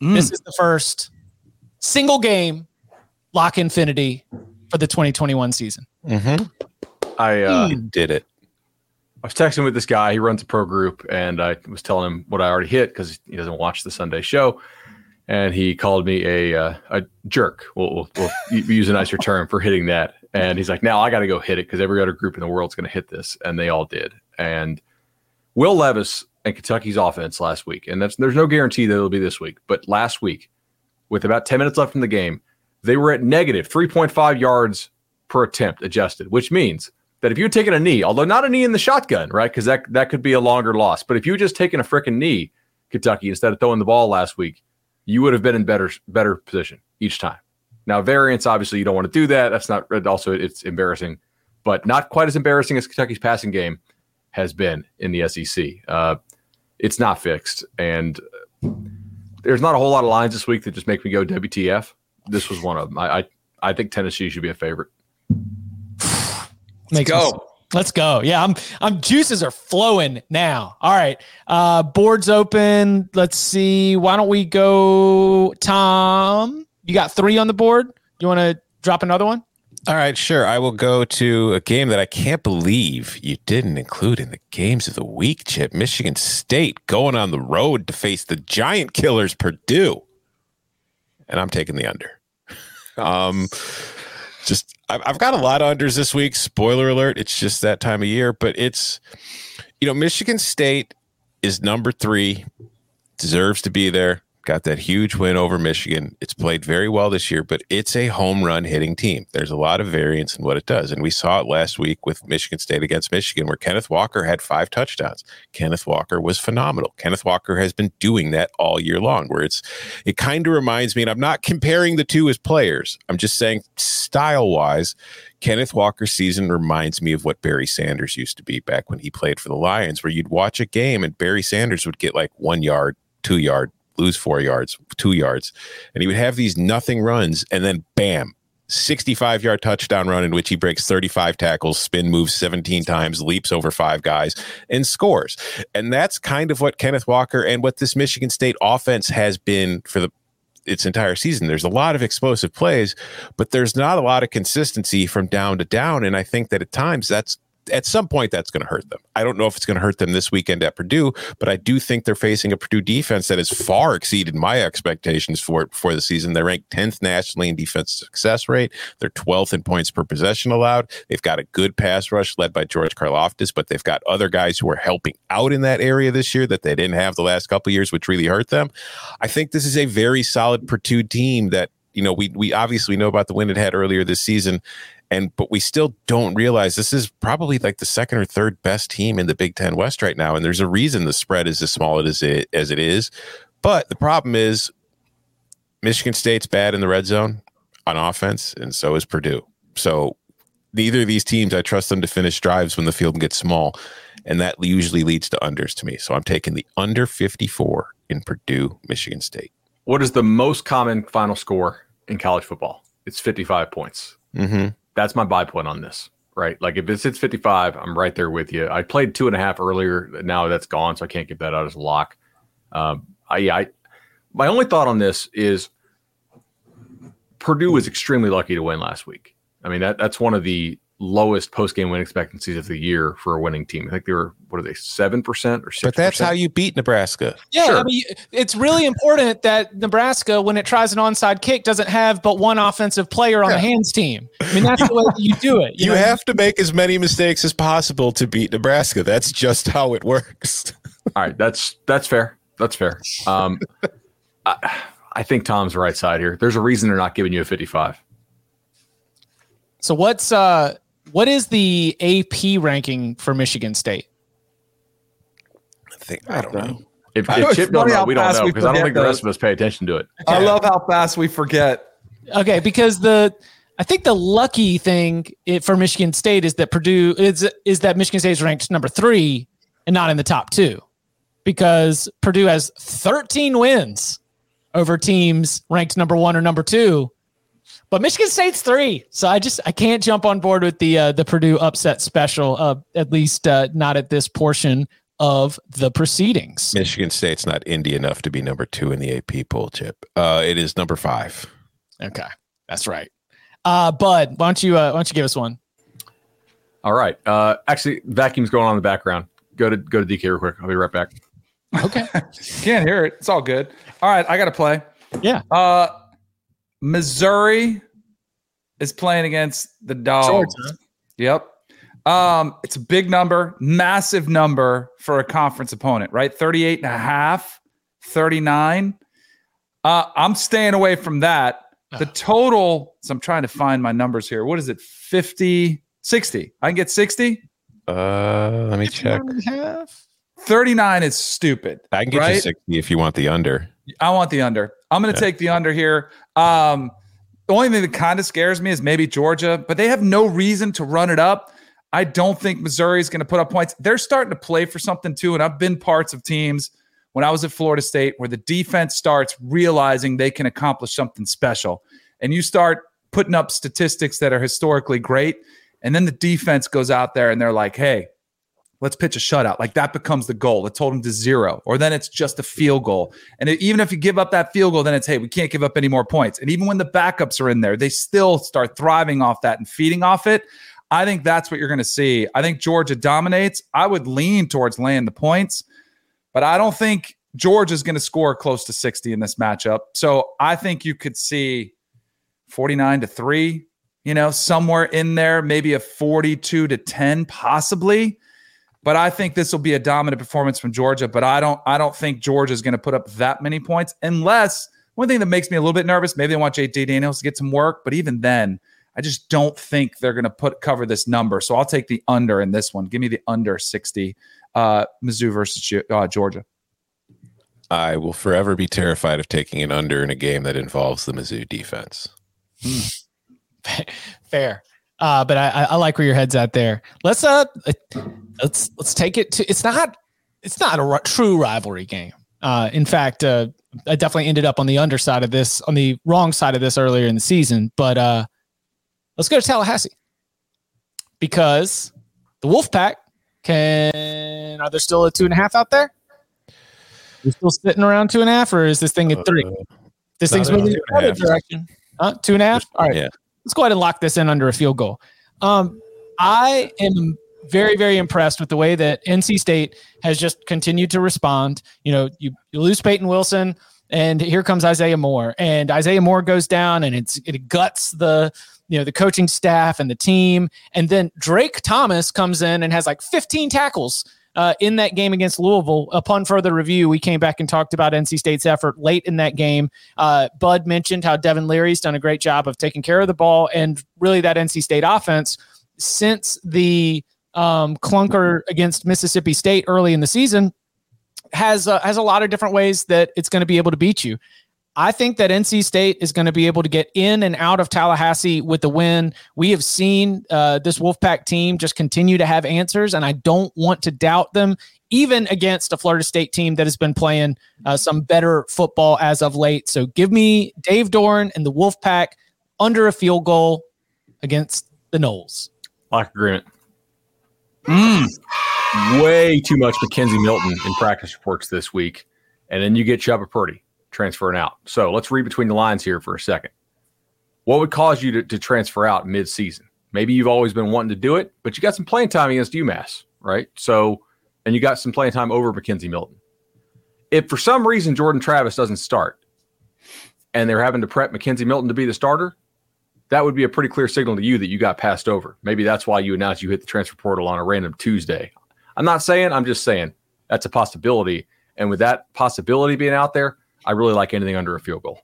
This is the first single game lock infinity for the 2021 season. Mm-hmm. I uh, did it. I was texting with this guy. He runs a pro group, and I was telling him what I already hit because he doesn't watch the Sunday show. And he called me a uh, a jerk. We'll, we'll, we'll use a nicer term for hitting that. And he's like, "Now I got to go hit it because every other group in the world's going to hit this," and they all did. And Will Levis and Kentucky's offense last week, and that's there's no guarantee that it'll be this week, but last week, with about 10 minutes left in the game, they were at negative 3.5 yards per attempt adjusted, which means that if you had taken a knee, although not a knee in the shotgun, right? Because that, that could be a longer loss. But if you just taken a freaking knee, Kentucky, instead of throwing the ball last week, you would have been in better better position each time. Now, variance, obviously, you don't want to do that. That's not also it's embarrassing, but not quite as embarrassing as Kentucky's passing game has been in the SEC. Uh, it's not fixed, and there's not a whole lot of lines this week that just make me go WTF. This was one of them. I I, I think Tennessee should be a favorite. Let's go. Let's go. Yeah, I'm I'm juices are flowing now. All right. Uh boards open. Let's see. Why don't we go Tom? You got 3 on the board? You want to drop another one? All right, sure. I will go to a game that I can't believe you didn't include in the games of the week, Chip. Michigan State going on the road to face the giant killers, Purdue. And I'm taking the under. Um, just I've, I've got a lot of unders this week. Spoiler alert, it's just that time of year, but it's you know, Michigan State is number three, deserves to be there. Got that huge win over Michigan. It's played very well this year, but it's a home run hitting team. There's a lot of variance in what it does. And we saw it last week with Michigan State against Michigan, where Kenneth Walker had five touchdowns. Kenneth Walker was phenomenal. Kenneth Walker has been doing that all year long, where it's, it kind of reminds me, and I'm not comparing the two as players, I'm just saying style wise, Kenneth Walker's season reminds me of what Barry Sanders used to be back when he played for the Lions, where you'd watch a game and Barry Sanders would get like one yard, two yard, lose four yards, two yards. And he would have these nothing runs and then bam, 65 yard touchdown run in which he breaks 35 tackles, spin moves 17 times, leaps over five guys, and scores. And that's kind of what Kenneth Walker and what this Michigan State offense has been for the its entire season. There's a lot of explosive plays, but there's not a lot of consistency from down to down. And I think that at times that's at some point that's going to hurt them. I don't know if it's going to hurt them this weekend at Purdue, but I do think they're facing a Purdue defense that has far exceeded my expectations for it before the season. They're ranked 10th nationally in defense success rate. They're 12th in points per possession allowed. They've got a good pass rush led by George Karlaftis, but they've got other guys who are helping out in that area this year that they didn't have the last couple years, which really hurt them. I think this is a very solid Purdue team that you know, we we obviously know about the win it had earlier this season, and but we still don't realize this is probably like the second or third best team in the Big Ten West right now, and there's a reason the spread is as small as it as it is. But the problem is, Michigan State's bad in the red zone on offense, and so is Purdue. So neither of these teams, I trust them to finish drives when the field gets small, and that usually leads to unders to me. So I'm taking the under 54 in Purdue, Michigan State. What is the most common final score in college football? It's 55 points. Mm-hmm that's my buy point on this, right? Like if it's hits 55, I'm right there with you. I played two and a half earlier. Now that's gone, so I can't get that out as a lock. Um, I, yeah, I, my only thought on this is Purdue was extremely lucky to win last week. I mean, that that's one of the lowest post game win expectancies of the year for a winning team. I think they were what are they seven percent or six? But that's how you beat Nebraska. Yeah, sure. I mean, it's really important that Nebraska, when it tries an onside kick, doesn't have but one offensive player on yeah. the hands team. I mean, that's the way you do it. You, you know? have to make as many mistakes as possible to beat Nebraska. That's just how it works. All right, that's that's fair. That's fair. Um, I, I think Tom's right side here. There's a reason they're not giving you a 55. So what's uh what is the AP ranking for Michigan State? I think I don't know. If, if Chip don't know, we don't know because I don't think the rest of us pay attention to it. I love how fast we forget. Okay, because the I think the lucky thing it, for Michigan State is that Purdue is is that Michigan State is ranked number three and not in the top two, because Purdue has 13 wins over teams ranked number one or number two, but Michigan State's three, so I just I can't jump on board with the uh, the Purdue upset special. Uh, at least uh, not at this portion of the proceedings. Michigan State's not indie enough to be number two in the AP poll. Chip, uh, it is number five. Okay, that's right. Uh, Bud, why don't you uh, why don't you give us one? All right. Uh, actually, vacuum's going on in the background. Go to go to DK real quick. I'll be right back. Okay. Can't hear it. It's all good. All right, I got to play. Yeah. Uh, Missouri is playing against the Dogs. Georgia. Yep. Um, it's a big number, massive number for a conference opponent, right? 38 and a half, 39. Uh, I'm staying away from that. The total, so I'm trying to find my numbers here. What is it? 50, 60. I can get 60? Uh, let me check. 39 is stupid. I can get right? you 60 if you want the under. I want the under. I'm going to yeah. take the under here. Um, the only thing that kind of scares me is maybe Georgia, but they have no reason to run it up. I don't think Missouri is going to put up points. They're starting to play for something too. And I've been parts of teams when I was at Florida State where the defense starts realizing they can accomplish something special. And you start putting up statistics that are historically great. And then the defense goes out there and they're like, hey, let's pitch a shutout. Like that becomes the goal. Let's hold them to zero. Or then it's just a field goal. And even if you give up that field goal, then it's, hey, we can't give up any more points. And even when the backups are in there, they still start thriving off that and feeding off it. I think that's what you're going to see. I think Georgia dominates. I would lean towards laying the points, but I don't think Georgia is going to score close to 60 in this matchup. So I think you could see 49 to 3, you know, somewhere in there, maybe a 42 to 10, possibly. But I think this will be a dominant performance from Georgia. But I don't I don't think Georgia is going to put up that many points unless one thing that makes me a little bit nervous. Maybe they want JT Daniels to get some work, but even then, I just don't think they're going to put cover this number. So I'll take the under in this one. Give me the under 60, uh, Mizzou versus uh, Georgia. I will forever be terrified of taking an under in a game that involves the Mizzou defense. Fair. Uh, but I, I like where your head's at there. Let's uh, let's let's take it to. It's not it's not a r- true rivalry game. Uh, in fact, uh, I definitely ended up on the underside of this, on the wrong side of this earlier in the season. But uh, let's go to Tallahassee because the Wolfpack can. Are there still a two and a half out there? You're still sitting around two and a half, or is this thing at three? This thing's moving in the other direction. Huh? Two and a half. All right. Yeah. Let's go ahead and lock this in under a field goal. Um, I am very, very impressed with the way that NC State has just continued to respond. You know, you, you lose Peyton Wilson, and here comes Isaiah Moore, and Isaiah Moore goes down, and it's it guts the you know the coaching staff and the team, and then Drake Thomas comes in and has like 15 tackles. Uh, in that game against Louisville, upon further review, we came back and talked about NC State's effort late in that game. Uh, Bud mentioned how Devin Leary's done a great job of taking care of the ball, and really that NC State offense since the um, clunker against Mississippi State early in the season has uh, has a lot of different ways that it's going to be able to beat you. I think that NC State is going to be able to get in and out of Tallahassee with the win. We have seen uh, this Wolfpack team just continue to have answers, and I don't want to doubt them, even against a Florida State team that has been playing uh, some better football as of late. So give me Dave Doeren and the Wolfpack under a field goal against the Noles. Lock agreement. Mm. Way too much McKenzie Milton in practice reports this week. And then you get Chubba Purdy transferring out. So let's read between the lines here for a second. What would cause you to, to transfer out mid-season? Maybe you've always been wanting to do it, but you got some playing time against UMass, right? So, and you got some playing time over McKenzie Milton. If for some reason Jordan Travis doesn't start and they're having to prep McKenzie Milton to be the starter, that would be a pretty clear signal to you that you got passed over. Maybe that's why you announced you hit the transfer portal on a random Tuesday. I'm not saying, I'm just saying that's a possibility. And with that possibility being out there, I really like anything under a field goal.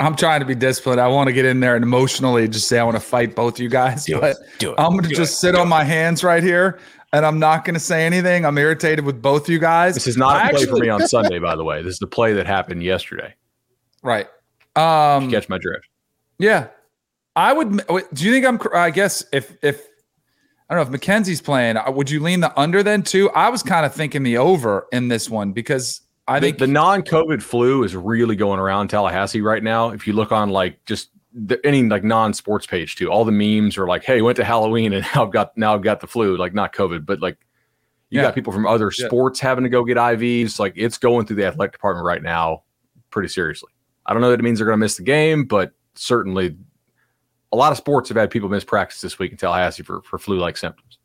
I'm trying to be disciplined. I want to get in there and emotionally just say I want to fight both you guys, Do but it. Do it. I'm going to just it. sit on my hands right here and I'm not going to say anything. I'm irritated with both you guys. This is not a I play for me on Sunday, by the way. This is the play that happened yesterday. Right. Um, catch my drift. Yeah, I would. Do you think I'm? I guess if if I don't know if McKenzie's playing, uh, would you lean the under then too? I was kind of thinking the over in this one because I the, think the non-COVID flu is really going around Tallahassee right now. If you look on like just the, any like non-sports page too, all the memes are like, "Hey, went to Halloween and now I've got now I've got the flu." Like not COVID, but like you Yeah. got people from other Yeah. sports having to go get IVs. Like it's going through the athletic department right now, pretty seriously. I don't know that it means they're going to miss the game, but certainly a lot of sports have had people miss practice this week in Tallahassee for for flu-like symptoms.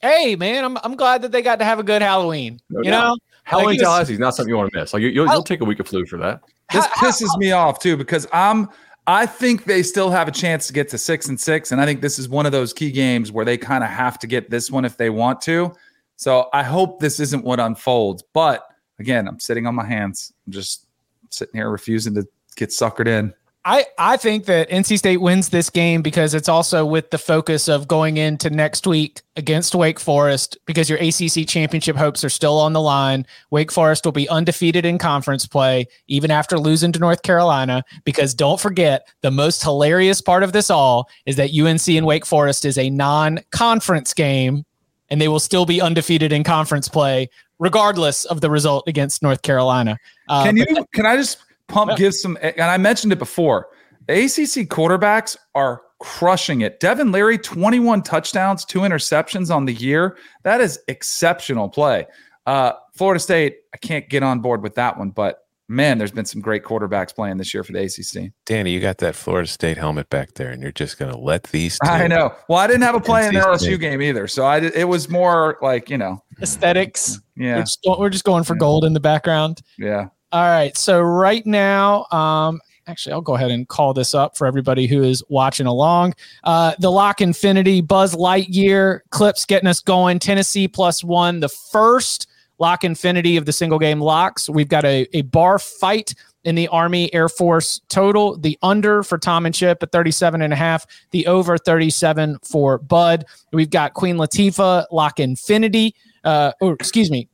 Hey, man, I'm, I'm glad that they got to have a good Halloween. No you doubt. know, Halloween Like, it's- Tallahassee is not something you want to miss. Like you, you'll, you'll take a week of flu for that. this pisses me off too because I'm. I think they still have a chance to get to six and six, and I think this is one of those key games where they kind of have to get this one if they want to. So I hope this isn't what unfolds. But again, I'm sitting on my hands. I'm just sitting here refusing to get suckered in. I, I think that NC State wins this game because it's also with the focus of going into next week against Wake Forest because your ACC championship hopes are still on the line. Wake Forest will be undefeated in conference play even after losing to North Carolina because don't forget the most hilarious part of this all is that UNC and Wake Forest is a non-conference game and they will still be undefeated in conference play regardless of the result against North Carolina. Uh, Can you? Can I just pump? Yeah. Give some. And I mentioned it before. ACC quarterbacks are crushing it. Devin Leary, twenty-one touchdowns, two interceptions on the year. That is exceptional play. Uh, Florida State, I can't get on board with that one, but man, there's been some great quarterbacks playing this year for the ACC. Danny, you got that Florida State helmet back there, and you're just going to let these. Two, I know. Well, I didn't have a play in the LSU State. game either, so I it was more like you know, aesthetics. We're yeah, just, we're just going for gold in the background. yeah. All right. So right now, um, actually, I'll go ahead and call this up for everybody who is watching along. Uh, the Lock Infinity Buzz Lightyear clips getting us going. Tennessee plus one, the first Lock Infinity of the single game locks. We've got a, a bar fight in the Army Air Force total. The under for Tom and Chip at 37 and a half, the over 37 for Bud. We've got Queen Latifah, Lock Infinity, uh, or excuse me,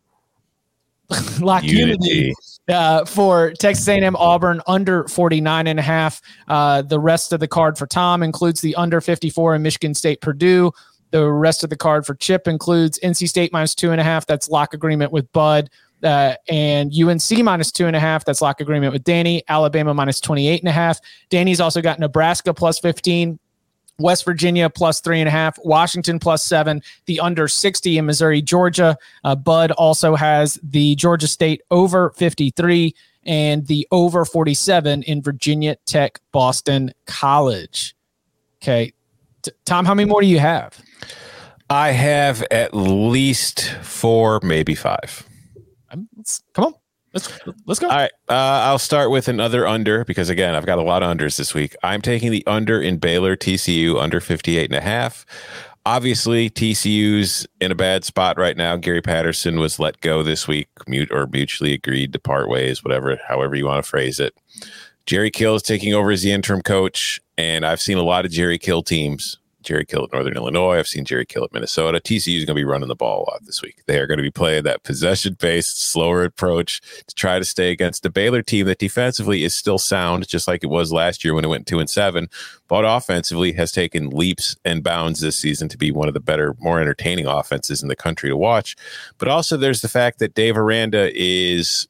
Lock Unity. Unity. Uh, for Texas A&M Auburn under 49 and a half. Uh, the rest of the card for Tom includes the under 54 in Michigan State Purdue. The rest of the card for Chip includes NC State minus two and a half. That's lock agreement with Bud uh, and UNC minus two and a half. That's lock agreement with Danny. Alabama minus 28 and a half. Danny's also got Nebraska plus 15. West Virginia plus three and a half, Washington plus seven, the under 60 in Missouri, Georgia. Uh, Bud also has the Georgia State over 53 and the over 47 in Virginia Tech, Boston College. Okay. T- Tom, how many more do you have? I have at least four, maybe five. I'm, come on. Let's let's go. All right. Uh, I'll start with another under because again, I've got a lot of unders this week. I'm taking the under in Baylor TCU under 58 and a half. Obviously, TCU's in a bad spot right now. Gary Patterson was let go this week, mute or mutually agreed to part ways, whatever, however you want to phrase it. Jerry Kill is taking over as the interim coach, and I've seen a lot of Jerry Kill teams Jerry Kill at Northern Illinois. I've seen Jerry Kill at Minnesota. TCU is going to be running the ball a lot this week. They are going to be playing that possession based, slower approach to try to stay against the Baylor team that defensively is still sound, just like it was last year when it went two and seven, but offensively has taken leaps and bounds this season to be one of the better, more entertaining offenses in the country to watch. But also, there's the fact that Dave Aranda is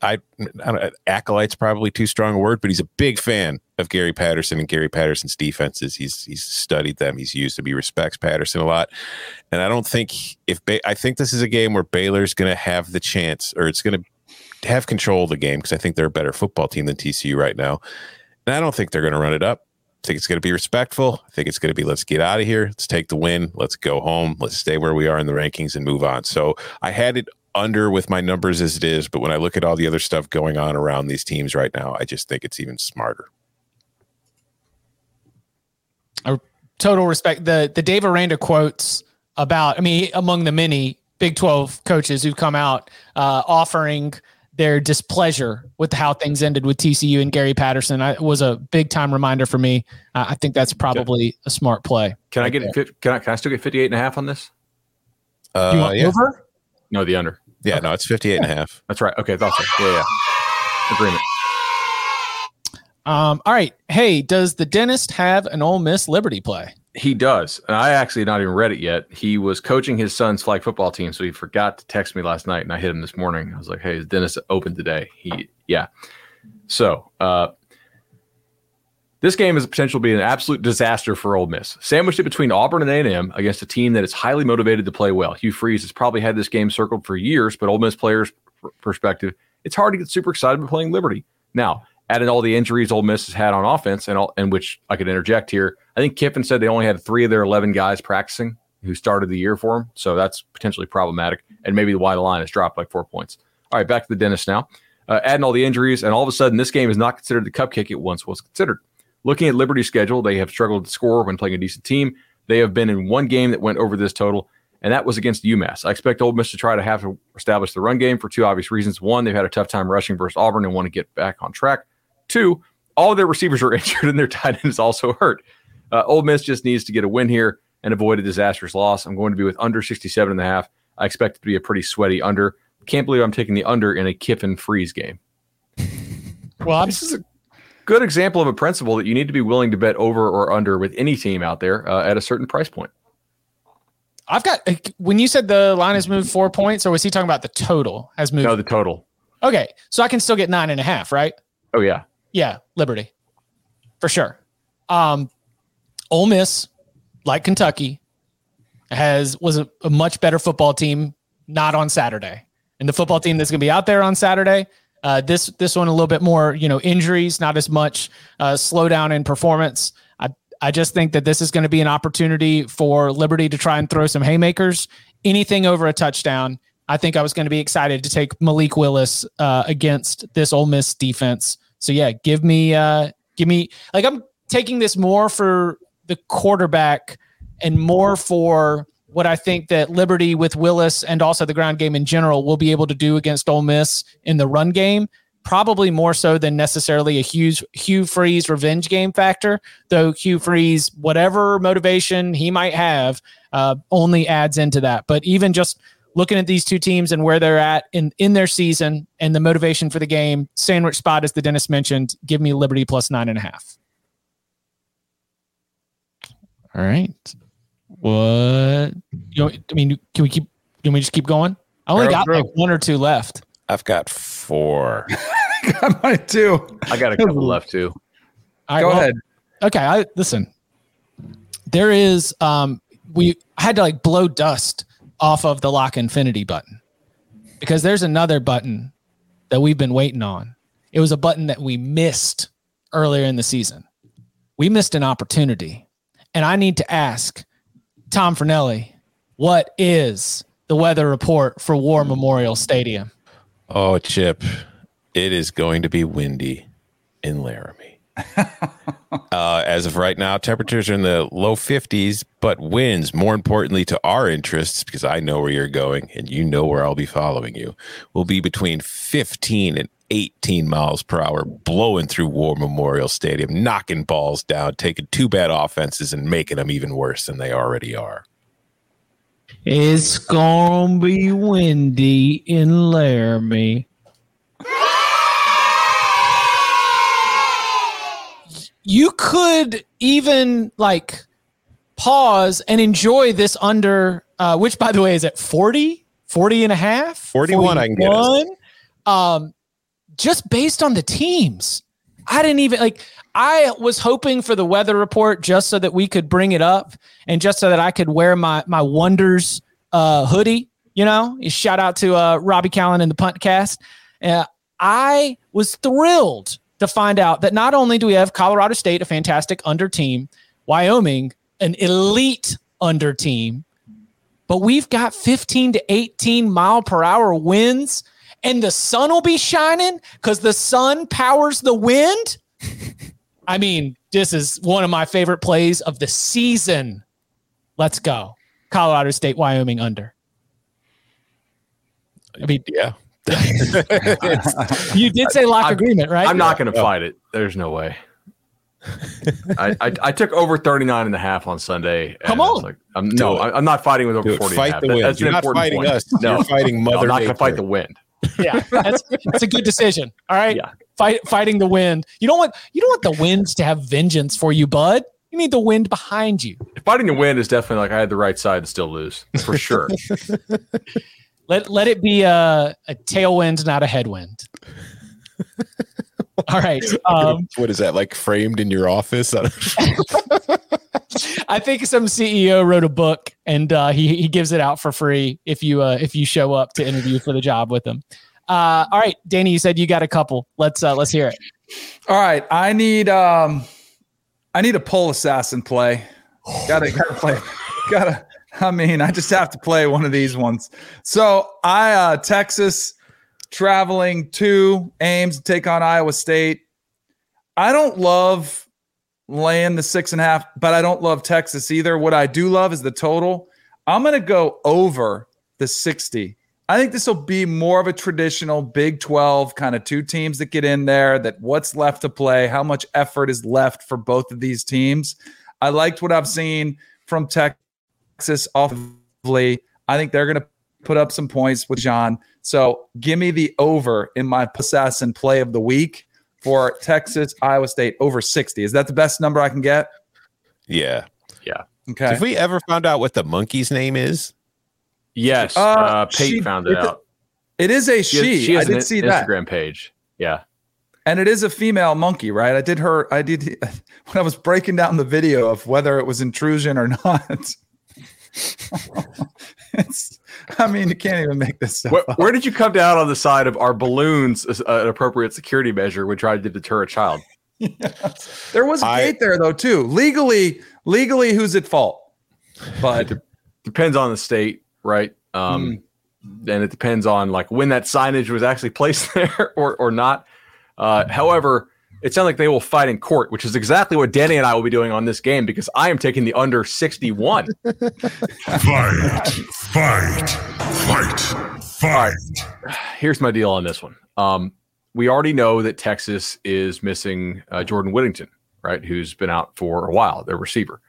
I, I acolyte's probably too strong a word, but he's a big fan of Gary Patterson and Gary Patterson's defenses. He's he's studied them. He's used them. He respects Patterson a lot, and I don't think if ba- I think this is a game where Baylor's going to have the chance, or it's going to have control of the game because I think they're a better football team than TCU right now, and I don't think they're going to run it up. I think it's going to be respectful. I think it's going to be let's get out of here. Let's take the win. Let's go home. Let's stay where we are in the rankings and move on. So I had it under with my numbers as it is, but when I look at all the other stuff going on around these teams right now, I just think it's even smarter. A total respect. The the Dave Aranda quotes about, I mean, among the many Big 12 coaches who've come out uh, offering their displeasure with how things ended with TCU and Gary Patterson I, was a big time reminder for me. Uh, I think that's probably a smart play. Can I get it? Can I, can I still get 58 and a half on this? Uh, you want yeah. over? No, the under. Yeah, okay. no, it's 58 and a half. That's right. Okay, that's it. Yeah, yeah. Agreement. Um, all right. Hey, does the dentist have an Ole Miss Liberty play? He does. And I actually not even read it yet. He was coaching his son's flag football team, so he forgot to text me last night, and I hit him this morning. I was like, "Hey, is dentist open today?" He, yeah. So, uh, this game the potential to be an absolute disaster for Ole Miss. Sandwiched it between Auburn and A&M against a team that is highly motivated to play well. Hugh Freeze has probably had this game circled for years, but Ole Miss players' perspective, it's hard to get super excited about playing Liberty. Now, adding all the injuries Ole Miss has had on offense, and all, and which I could interject here, I think Kiffin said they only had three of their 11 guys practicing who started the year for them, so that's potentially problematic. And maybe the line has dropped like four points. All right, back to the dentist now. Uh, adding all the injuries, and all of a sudden, this game is not considered the cupcake it once was considered. Looking at Liberty's schedule, they have struggled to score when playing a decent team. They have been in one game that went over this total, and that was against UMass. I expect Ole Miss to try to have to establish the run game for two obvious reasons. One, they've had a tough time rushing versus Auburn and want to get back on track. Two, all their receivers are injured and their tight end is also hurt. Uh, Ole Miss just needs to get a win here and avoid a disastrous loss. I'm going to be with under 67 and a half. I expect it to be a pretty sweaty under. Can't believe I'm taking the under in a Kiffin Freeze game. Well, this is a good example of a principle that you need to be willing to bet over or under with any team out there uh, at a certain price point. I've got when you said the line has moved four points, or was he talking about the total has moved? No, the total. Okay, so I can still get nine and a half, right? Oh yeah, yeah, Liberty for sure. Um, Ole Miss, like Kentucky, has was a, a much better football team not on Saturday, and the football team that's going to be out there on Saturday uh, this this one a little bit more, you know, injuries, not as much uh, slowdown in performance. I I just think that this is going to be an opportunity for Liberty to try and throw some haymakers. Anything over a touchdown, I think I was going to be excited to take Malik Willis uh, against this Ole Miss defense. So yeah, give me uh give me like I'm taking this more for the quarterback and more for what I think that Liberty with Willis and also the ground game in general will be able to do against Ole Miss in the run game. Probably more so than necessarily a Hugh Hugh Freeze revenge game factor. Though Hugh Freeze, whatever motivation he might have, uh, only adds into that. But even just looking at these two teams and where they're at in in their season and the motivation for the game, sandwich spot as the dentist mentioned, give me Liberty plus nine and a half. All right. What you know, I mean, can we keep can we just keep going? I only got like one or two left. I've got four. I might too. I got a couple left too. All right, Go well, ahead. Okay, I listen. There is um we I had to like blow dust off of the lock infinity button because there's another button that we've been waiting on. It was a button that we missed earlier in the season. We missed an opportunity. And I need to ask Tom Fornelli, what is the weather report for War Memorial Stadium? Oh, Chip, it is going to be windy in Laramie. uh, as of right now, temperatures are in the low 50s, but winds, more importantly to our interests, because I know where you're going and you know where I'll be following you, will be between 15 and 18 miles per hour, blowing through War Memorial Stadium, knocking balls down, taking two bad offenses and making them even worse than they already are. It's gonna be windy in Laramie. You could even like pause and enjoy this under, uh, which by the way is at 40, 40 and a half, 41 I can get us. 41. Um, just based on the teams. I didn't even like I was hoping for the weather report just so that we could bring it up and just so that I could wear my my wonders uh hoodie, you know. Shout out to uh Robbie Callan and the punt cast. Uh, I was thrilled to find out that not only do we have Colorado State, a fantastic under team, Wyoming, an elite under team, but we've got 15 to 18 mile per hour winds and the sun will be shining because the sun powers the wind. I mean, this is one of my favorite plays of the season. Let's go. Colorado State, Wyoming under. I mean, yeah. you did say lock I'm- agreement, right? I'm not going to fight it. There's no way. I, I I took over 39 and a half on Sunday. Come on. Like, I'm, no, it. I- I'm not fighting with over Do 40 Fight and a half. the That- wind. That's You're not important fighting point. us. You're fighting No, Mother I'm not going to fight the wind. Yeah, that's that's a good decision. All right, Yeah. fight fighting the wind. You don't want you don't want the winds to have vengeance for you, bud. You need the wind behind you. Fighting the wind is definitely like I had the right side to still lose for sure. Let let it be a, a tailwind, not a headwind. All right. Um, what is that like framed in your office? I think some CEO wrote a book and uh, he he gives it out for free if you uh, if you show up to interview for the job with him. Uh, all right, Danny, you said you got a couple. Let's uh, let's hear it. All right, I need um, I need a pole assassin play. Gotta gotta play. Gotta. I mean, I just have to play one of these ones. So I uh, Texas traveling to Ames to take on Iowa State. I don't love laying the six and a half, but I don't love Texas either. What I do love is the total. I'm gonna go over the 60. I think this will be more of a traditional Big 12 kind of two teams that get in there, that what's left to play, how much effort is left for both of these teams. I liked what I've seen from Texas offensively. I think they're going to put up some points with John. So give me the over in my assassin play of the week for Texas, Iowa State over 60. Is that the best number I can get? yeah. Yeah. Okay. Have we ever found out what the monkey's name is? Yes. Uh, Uh, Pate she- found it it's out. It is a She, has- she. she I has an did see that. Instagram page. Yeah. And it is a female monkey, right? I did her. I did when I was breaking down the video of whether it was intrusion or not. it's, I mean, you can't even make this stuff Where, up. where did you come down on the side of our balloons as an appropriate security measure when trying to deter a child? There was a I- gate there though, too. Legally, legally, who's at fault? But Depends on the state, right? Um, Hmm. And it depends on like when that signage was actually placed there or or not. Uh, however, it sounds like they will fight in court, which is exactly what Danny and I will be doing on this game because I am taking the under 61. Fight, fight, fight, fight. Here's my deal on this one. Um, we already know that Texas is missing uh, Jordan Whittington, right? Who's been out for a while, their receiver.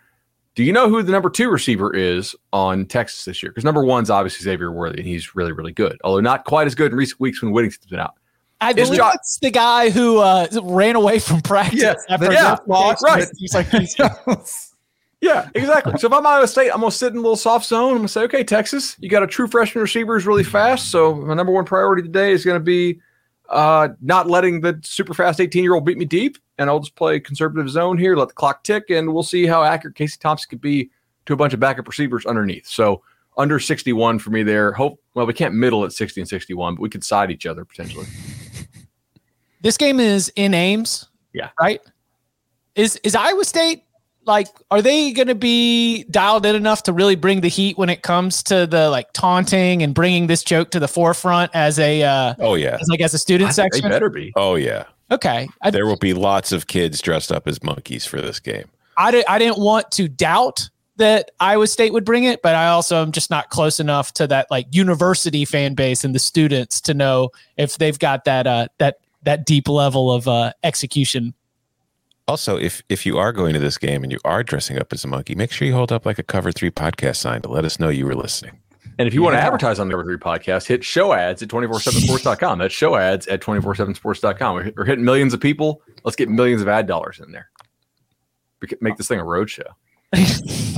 Do you know who the number two receiver is on Texas this year? Because number one's obviously Xavier Worthy, and he's really, really good, although not quite as good in recent weeks when Whittington's been out. I It's believe Jo- it's the guy who uh, ran away from practice Yeah, after yeah, loss. right. He's like, he's- Yeah, exactly. so if I'm Iowa State, I'm gonna sit in a little soft zone. I'm gonna say, okay, Texas, you got a true freshman receiver who's really fast. So my number one priority today is gonna be uh, not letting the super fast 18 year old beat me deep, and I'll just play conservative zone here, let the clock tick, and we'll see how accurate Casey Thompson could be to a bunch of backup receivers underneath. So under 61 for me there. Hope well, we can't middle at 60 and 61, but we could side each other potentially. this game is in Ames. Yeah. Right. Is is Iowa State like? Are they going to be dialed in enough to really bring the heat when it comes to the like taunting and bringing this joke to the forefront as a uh, Oh yeah. as like as a student section? They better be. Oh yeah. Okay. I, There will be lots of kids dressed up as monkeys for this game. I, di- I didn't want to doubt that Iowa State would bring it, but I also am just not close enough to that like university fan base and the students to know if they've got that uh that that deep level of uh execution. Also, if if you are going to this game and you are dressing up as a monkey, make sure you hold up like a cover three podcast sign to let us know you were listening. And if you want to advertise on the Cover 3 podcast, hit show ads at 247sports.com. That's show ads at 247sports.com. We're, we're hitting millions of people. Let's get millions of ad dollars in there. We could make this thing a road show.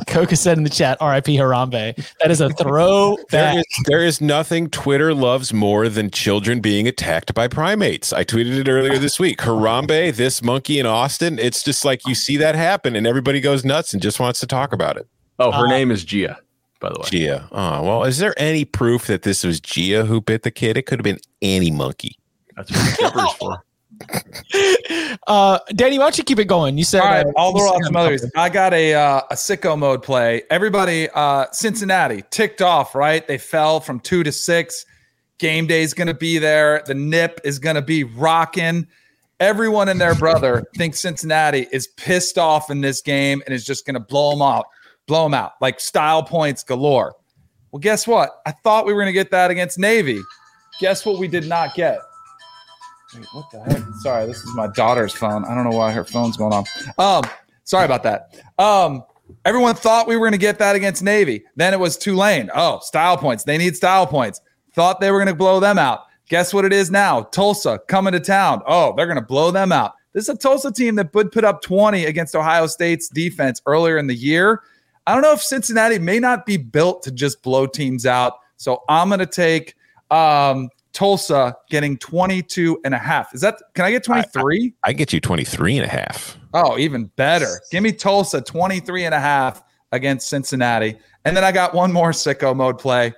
Coca said in the chat, R.I.P. Harambe. That is a throw. There is there is nothing Twitter loves more than children being attacked by primates. I tweeted it earlier this week. Harambe, this monkey in Austin. It's just like you see that happen, and everybody goes nuts and just wants to talk about it. Oh, her Uh, name is Gia, by the way. Gia. Oh well, is there any proof that this was Gia who bit the kid? It could have been any monkey. That's what Jeopardy's for. Uh, Danny, why don't you keep it going? You said All right, uh, I'll you throw said out some others. I got a uh, a sicko mode play. Everybody, uh, Cincinnati ticked off. Right, they fell from two to six. Game day is going to be there. The nip is going to be rocking. Everyone and their brother thinks Cincinnati is pissed off in this game and is just going to blow them out, blow them out like style points galore. Well, guess what? I thought we were going to get that against Navy. Guess what? We did not get. Wait, what the heck? Sorry, this is my daughter's phone. I don't know why her phone's going on. Um, sorry about that. Um, everyone thought we were going to get that against Navy. Then it was Tulane. Oh, style points. They need style points. Thought they were going to blow them out. Guess what it is now? Tulsa coming to town. Oh, they're going to blow them out. This is a Tulsa team that would put up 20 against Ohio State's defense earlier in the year. I don't know if Cincinnati may not be built to just blow teams out. So I'm going to take um, Tulsa getting 22 and a half. Is that, can I get 23? I get you 23 and a half. Oh, even better. Give me Tulsa 23 and a half against Cincinnati. And then I got one more sicko mode play.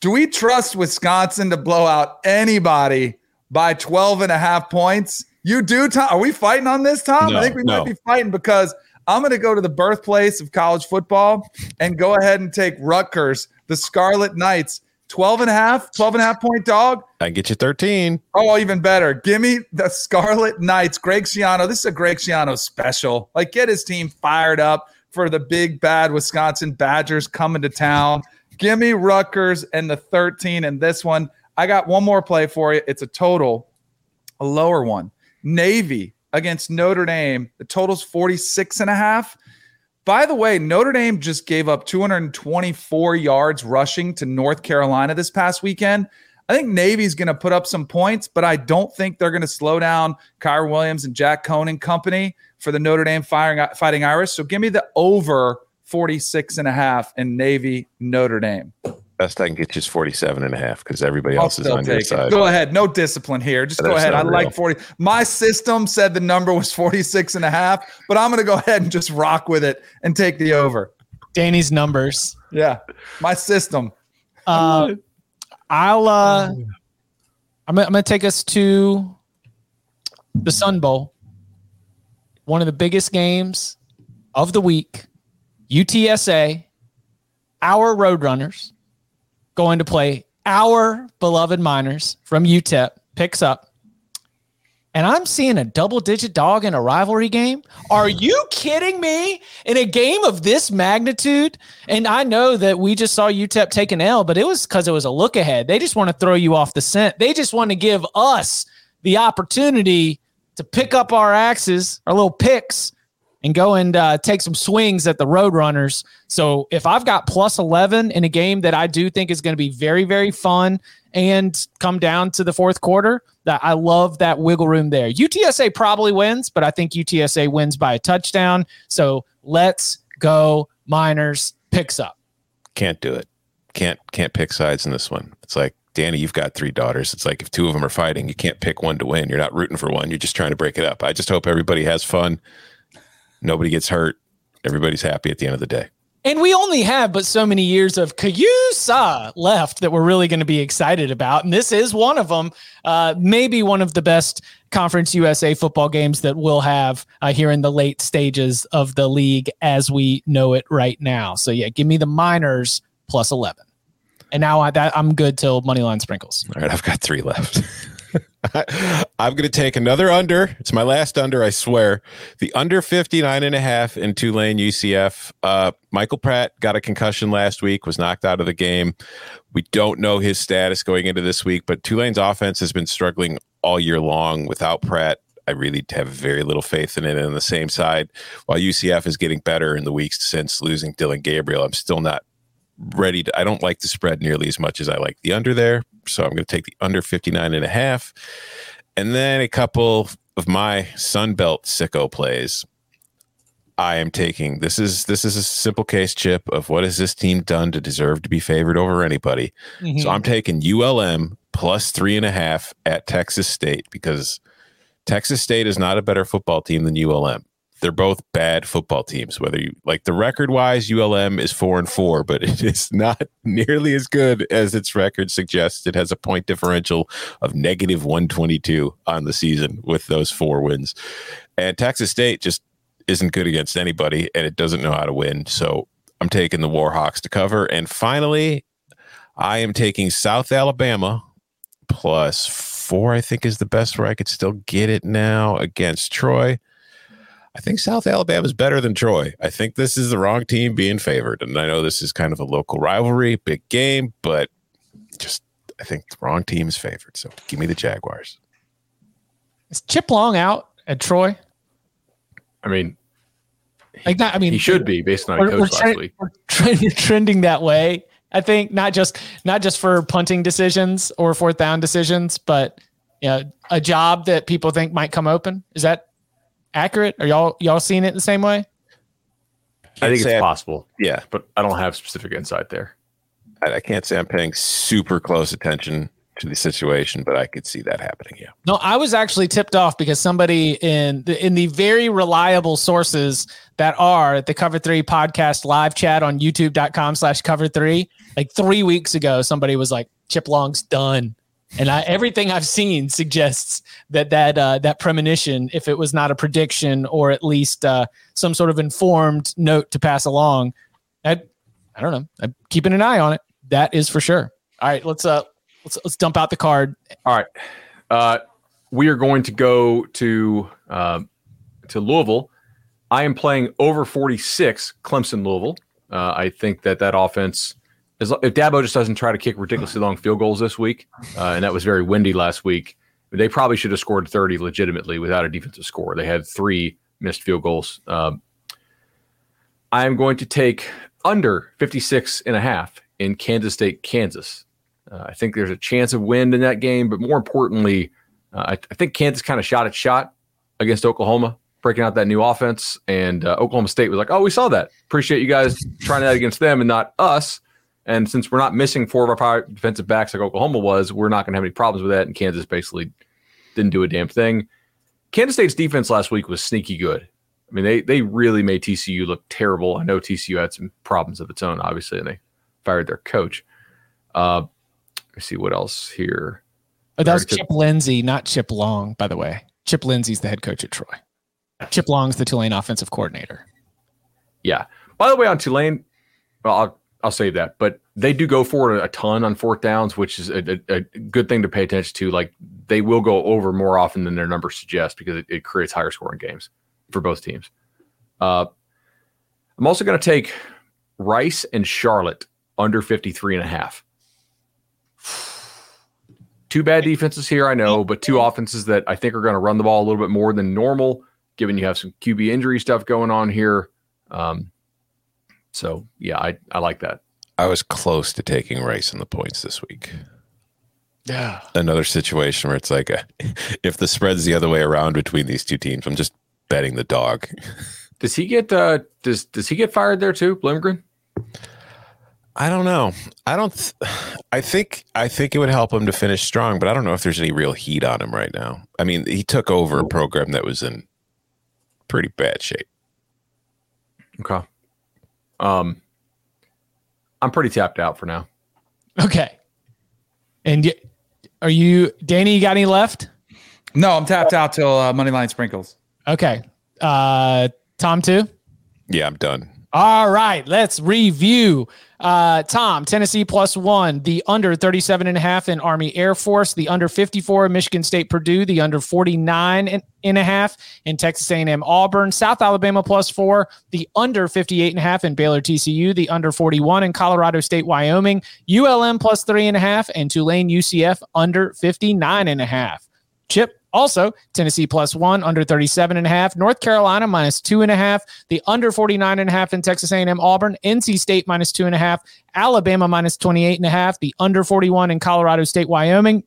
Do we trust Wisconsin to blow out anybody by 12 and a half points? You do, Tom? Are we fighting on this, Tom? No, I think we no. might be fighting because I'm going to go to the birthplace of college football and go ahead and take Rutgers, the Scarlet Knights, 12 and a half, 12 and a half point dog. I get you 13. Oh, even better. Give me the Scarlet Knights. Greg Schiano. This is a Greg Schiano special. Like, get his team fired up for the big bad Wisconsin Badgers coming to town. Give me Rutgers and the 13 in this one. I got one more play for you. It's a total, a lower one. Navy against Notre Dame. The total's 46 and a half. By the way, Notre Dame just gave up 224 yards rushing to North Carolina this past weekend. I think Navy's going to put up some points, but I don't think they're going to slow down Kyren Williams and Jack Coan and company for the Notre Dame firing, fighting Irish. So give me the over 46 and a half in Navy Notre Dame. Best I can get you is 47 and a half because everybody I'll else is still on your it. side. Go ahead. No discipline here. Just go ahead. I real. like 40. My system said the number was 46 and a half, but I'm going to go ahead and just rock with it and take the over. Danny's numbers. Yeah. My system. Uh, I'll. Uh, I'm. I'm going to take us to the Sun Bowl. One of the biggest games of the week. UTSA, our Roadrunners, going to play our beloved Miners from UTEP. Picks up and I'm seeing a double digit dog in a rivalry game. Are you kidding me? In a game of this magnitude? And I know that we just saw UTEP take an L, but it was because it was a look ahead. They just want to throw you off the scent. They just want to give us the opportunity to pick up our axes, our little picks, and go and uh, take some swings at the Roadrunners. So if I've got plus 11 in a game that I do think is going to be very, very fun and come down to the fourth quarter, that I love that wiggle room there. UTSA probably wins, but I think UTSA wins by a touchdown. So let's go Miners picks up. Can't do it. Can't can't pick sides in this one. It's like Danny, you've got three daughters. It's like if two of them are fighting, you can't pick one to win. You're not rooting for one. You're just trying to break it up. I just hope everybody has fun. Nobody gets hurt. Everybody's happy at the end of the day. And we only have but so many years of C-USA left that we're really going to be excited about. And this is one of them, uh, maybe one of the best Conference USA football games that we'll have uh, here in the late stages of the league as we know it right now. So, yeah, give me the Miners plus 11. And now I, that, I'm good till Moneyline Sprinkles. All right, I've got three left. I'm going to take another under. It's my last under, I swear. The under 59 and a half in Tulane UCF. Uh, Michael Pratt got a concussion last week, was knocked out of the game. We don't know his status going into this week, but Tulane's offense has been struggling all year long without Pratt. I really have very little faith in it. And on the same side, while UCF is getting better in the weeks since losing Dillon Gabriel, I'm still not ready to I don't like the spread nearly as much as I like the under there. So I'm going to take the under 59 and a half. And then a couple of my Sunbelt sicko plays. I am taking this is this is a simple case chip of what has this team done to deserve to be favored over anybody. Mm-hmm. So I'm taking ULM plus three and a half at Texas State because Texas State is not a better football team than ULM they're both bad football teams. Whether you like the record wise, ULM is four and four, but it is not nearly as good as its record suggests. It has a point differential of negative 122 on the season with those four wins. And Texas State just isn't good against anybody and it doesn't know how to win. So I'm taking the Warhawks to cover. And finally, I am taking South Alabama plus four, I think is the best where I could still get it now against Troy. I think South Alabama is better than Troy. I think this is the wrong team being favored. And I know this is kind of a local rivalry, big game, but just I think the wrong team is favored. So give me the Jaguars. Is Chip Long out at Troy? I mean, like not. I mean, he should be based on a coach last trend, week. We're trending that way. I think not just not just for punting decisions or fourth down decisions, but you know, a job that people think might come open. Is that accurate? Are y'all y'all seeing it the same way? I think it's possible. Yeah, but I don't have specific insight there. I, I, can't say I'm paying super close attention to the situation, but I could see that happening. Yeah. No, I was actually tipped off because somebody in the, in the very reliable sources that are the Cover Three podcast live chat on YouTube.com slash Cover Three. Like three weeks ago, somebody was like, "Chip Long's done." And I, everything I've seen suggests that that uh, that premonition, if it was not a prediction or at least uh, some sort of informed note to pass along, I, I don't know. I'm keeping an eye on it. That is for sure. All right, let's uh let's let's dump out the card. All right, uh, we are going to go to uh, to Louisville. I am playing over 46 Clemson Louisville. Uh, I think that that offense as, if Dabo just doesn't try to kick ridiculously long field goals this week, uh, and that was very windy last week, they probably should have scored 30 legitimately without a defensive score. They had three missed field goals. Um, I am going to take under 56 and a half in Kansas State, Kansas. Uh, I think there's a chance of wind in that game, but more importantly, uh, I, I, think Kansas kind of shot its shot against Oklahoma, breaking out that new offense. And uh, Oklahoma State was like, oh, we saw that. Appreciate you guys trying that against them and not us. And since we're not missing four of our defensive backs like Oklahoma was, we're not going to have any problems with that. And Kansas basically didn't do a damn thing. Kansas State's defense last week was sneaky good. I mean, they they really made TCU look terrible. I know TCU had some problems of its own, obviously, and they fired their coach. Uh, let's see what else here. Oh, that was Chip Lindsey, not Chip Long, by the way. Chip Lindsey's the head coach at Troy. Chip Long's the Tulane offensive coordinator. Yeah. By the way, on Tulane, well, I'll I'll save that. But they do go for a ton on fourth downs, which is a, a, a good thing to pay attention to. Like they will go over more often than their numbers suggest because it, it creates higher scoring games for both teams. Uh, I'm also going to take Rice and Charlotte under 53 and a half. Two bad defenses here, I know, but two offenses that I think are going to run the ball a little bit more than normal, given you have some QB injury stuff going on here. Um, so yeah, I, I like that. I was close to taking Rice in the points this week. Yeah. Another situation where it's like, a, if the spread's the other way around between these two teams, I'm just betting the dog. Does he get uh does does he get fired there too, Bloomgren? I don't know. I don't. Th- I think. I think it would help him to finish strong, but I don't know if there's any real heat on him right now. I mean, he took over a program that was in pretty bad shape. Okay. Um, I'm pretty tapped out for now. Okay. And y- are you, Danny? You got any left? No, I'm tapped out till uh, money line sprinkles. Okay. Uh, Tom too. Yeah, I'm done. All right, let's review. Uh, Tom, Tennessee plus one, the under 37 and a half in Army Air Force, the under 54 in Michigan State Purdue, the under 49 and, and a half in Texas A&M Auburn, South Alabama plus four, the under 58 and a half in Baylor TCU, the under 41 in Colorado State Wyoming, ULM plus three and a half, and Tulane UCF under 59 and a half. Chip, also, Tennessee plus one, under 37 and a half. North Carolina minus two and a half. The under 49 and a half in Texas A&M Auburn. NC State minus two and a half. Alabama minus 28 and a half. The under 41 in Colorado State, Wyoming.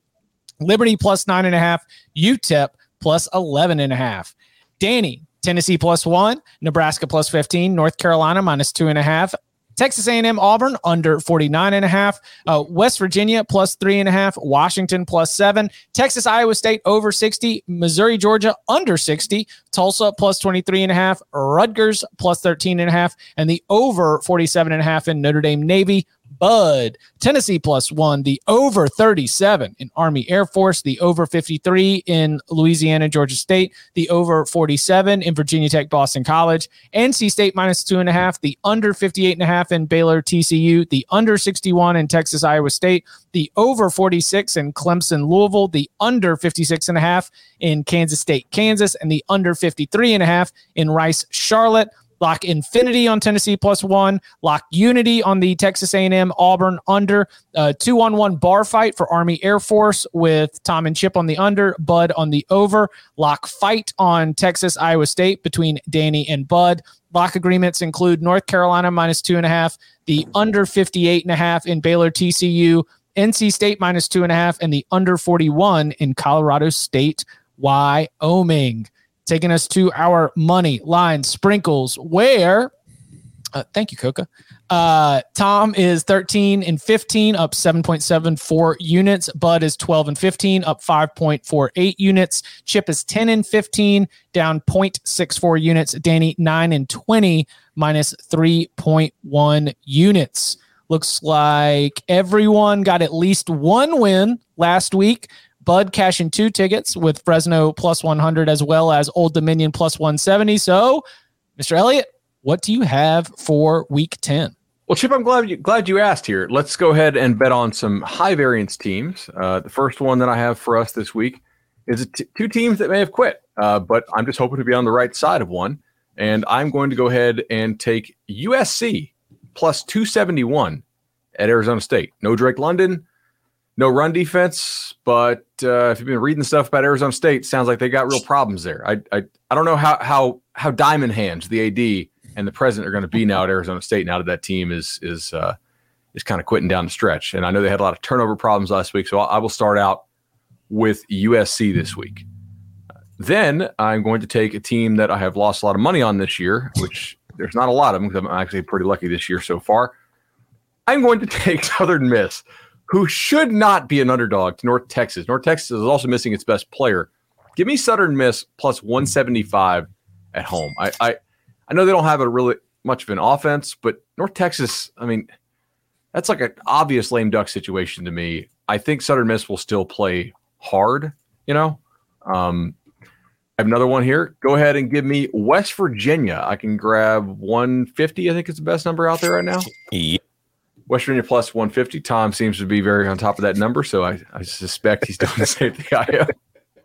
Liberty plus nine and a half. UTEP plus 11 and a half. Danny, Tennessee plus one. Nebraska plus 15. North Carolina minus two and a half. Texas A&M Auburn under 49 and a half. Uh, West Virginia plus three and a half. Washington plus seven. Texas Iowa State over 60. Missouri Georgia under 60. Tulsa plus 23 and a half. Rutgers plus 13 and a half. And the over 47 and a half in Notre Dame Navy. Bud, Tennessee plus one, the over 37 in Army Air Force, the over 53 in Louisiana, Georgia State, the over 47 in Virginia Tech, Boston College, NC State minus two and a half, the under 58 and a half in Baylor, TCU, the under 61 in Texas, Iowa State, the over 46 in Clemson, Louisville, the under 56 and a half in Kansas State, Kansas, and the under 53 and a half in Rice, Charlotte. Lock Infinity on Tennessee plus one. Lock Unity on the Texas A&M Auburn under. Uh, two on one bar fight for Army Air Force with Tom and Chip on the under, Bud on the over. Lock fight on Texas Iowa State between Danny and Bud. Lock agreements include North Carolina minus two and a half, the under 58 and a half in Baylor TCU, NC State minus two and a half, and the under 41 in Colorado State, Wyoming taking us to our money line sprinkles where uh, thank you coca. Uh, tom is 13 and 15 up 7.74 units. Bud is 12 and 15 up 5.48 units. Chip is 10 and 15 down 0.64 units. Danny 9 and 20 minus 3.1 units. Looks like everyone got at least one win last week Bud cashing two tickets with Fresno plus 100 as well as Old Dominion plus 170. So, Mr. Elliott, what do you have for week 10? Well, Chip, I'm glad you glad you asked here. Let's go ahead and bet on some high variance teams. Uh, the first one that I have for us this week is t- two teams that may have quit, uh, but I'm just hoping to be on the right side of one. And I'm going to go ahead and take USC plus 271 at Arizona State. No Drake London, no run defense, but uh, if you've been reading stuff about Arizona State, sounds like they got real problems there. I I, I don't know how how how diamond hands the AD and the president are going to be now at Arizona State now that that team is is uh, is kind of quitting down the stretch. And I know they had a lot of turnover problems last week, so I will start out with USC this week. Then I'm going to take a team that I have lost a lot of money on this year, which there's not a lot of them because I'm actually pretty lucky this year so far. I'm going to take Southern Miss who should not be an underdog to North Texas. North Texas is also missing its best player. Give me Southern Miss plus 175 at home. I, I, I know they don't have a really much of an offense, but North Texas, I mean, that's like an obvious lame duck situation to me. I think Southern Miss will still play hard, you know. Um, I have another one here. Go ahead and give me West Virginia. I can grab 150. I think it's the best number out there right now. Yeah. West Virginia plus 150. Tom seems to be very on top of that number, so I, I suspect he's doing the same thing I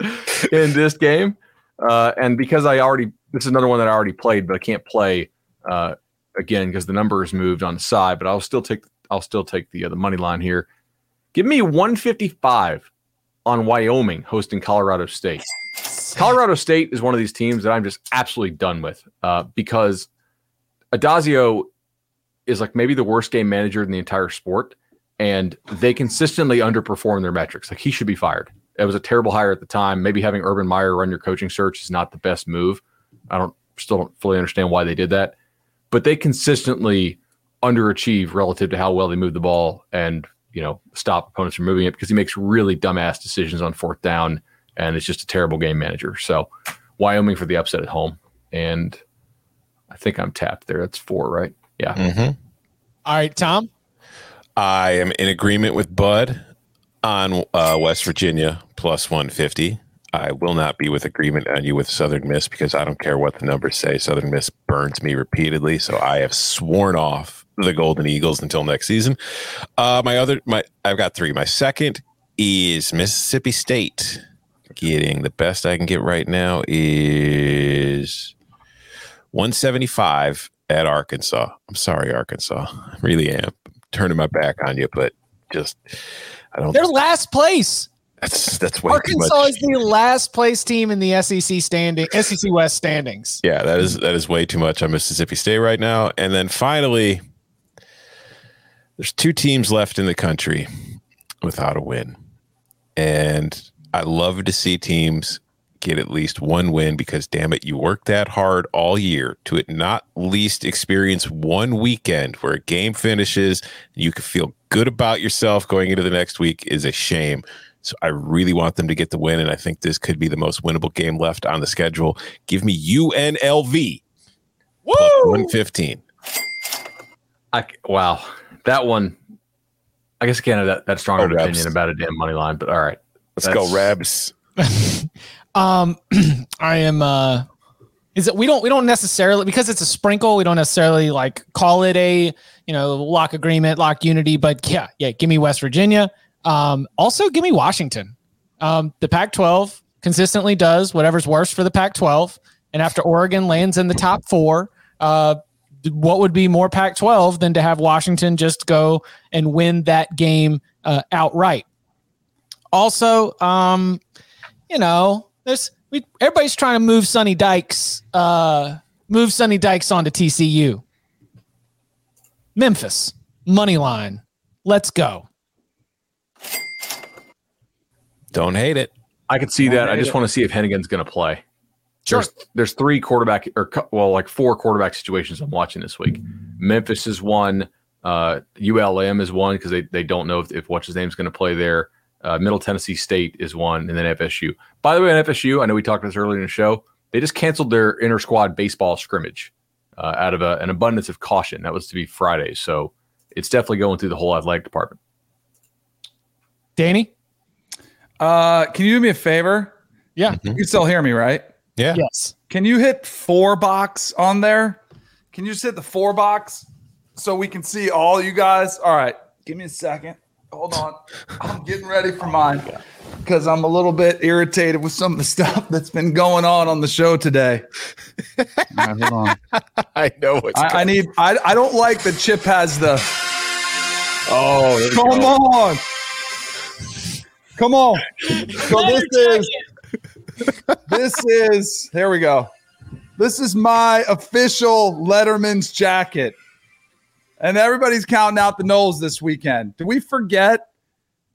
am in this game. Uh, and because I already, this is another one that I already played, but I can't play uh, again because the number is moved on the side. But I'll still take, I'll still take the uh, the money line here. Give me 155 on Wyoming hosting Colorado State. Colorado State is one of these teams that I'm just absolutely done with uh, because Addazio is like maybe the worst game manager in the entire sport, and they consistently underperform their metrics. Like he should be fired. It was a terrible hire at the time. Maybe having Urban Meyer run your coaching search is not the best move. I don't still don't fully understand why they did that, but they consistently underachieve relative to how well they move the ball and you know stop opponents from moving it because he makes really dumbass decisions on fourth down and it's just a terrible game manager. So Wyoming for the upset at home, and I think I'm tapped there. That's four, right? Yeah. Mm-hmm. All right, Tom. I am in agreement with Bud on uh, West Virginia plus 150. I will not be with agreement on you with Southern Miss because I don't care what the numbers say. Southern Miss burns me repeatedly, so I have sworn off the Golden Eagles until next season. Uh, my other, my I've got three. My second is Mississippi State. Getting the best I can get right now is 175 at Arkansas. I'm sorry, Arkansas. I really am turning my back on you, but just I don't. They're last place. That's that's way Arkansas too much. is the last place team in the SEC standing, SEC West standings. Yeah, that is that is way too much on Mississippi State right now. And then finally, there's two teams left in the country without a win, and I love to see teams get at least one win because damn it, you work that hard all year to at not least experience one weekend where a game finishes and you can feel good about yourself going into the next week is a shame. So I really want them to get the win, and I think this could be the most winnable game left on the schedule. Give me UNLV. Woo! One fifteen. I wow, that one. I guess I can't have that, that strong Oh, of an Rebs. opinion about a damn money line, but all right. Let's go, Rebs. Um, I am. uh Is it we don't we don't necessarily because it's a sprinkle. We don't necessarily like call it a you know lock agreement, lock unity. But yeah, yeah. Give me West Virginia. Um, also give me Washington. Um, the Pac-12 consistently does whatever's worst for the Pac-12, and after Oregon lands in the top four, uh, what would be more Pac-12 than to have Washington just go and win that game uh, outright? Also, um, you know, there's we everybody's trying to move Sonny Dykes, uh, move Sonny Dykes onto TCU. Memphis money line, let's go. Don't hate it. I could see Don't that. I just it. want to see if Henigan's going to play. Sure. There's, there's three quarterback or well, like four quarterback situations I'm watching this week. Memphis is one. Uh, ULM is one because they, they don't know if, if what's his name's going to play there. Uh, Middle Tennessee State is one, and then FSU. By the way, on FSU, I know we talked about this earlier in the show. They just canceled their inter squad baseball scrimmage uh, out of a, an abundance of caution. That was to be Friday, so it's definitely going through the whole athletic department. Danny, Uh, can you do me a favor? Yeah. You can still hear me, right? Yeah. yes, Can you hit four box on there? Can you just hit the four box so we can see all you guys? All right. Give me a second. Hold on. I'm getting ready for oh, mine because I'm a little bit irritated with some of the stuff that's been going on on the show today. All right, hold on. I know what's I, I need. I, I don't like that Chip has the. Oh, Come go. on. Come on. So this is this is here we go. This is my official Letterman's jacket. And everybody's counting out the Noles this weekend. Do we forget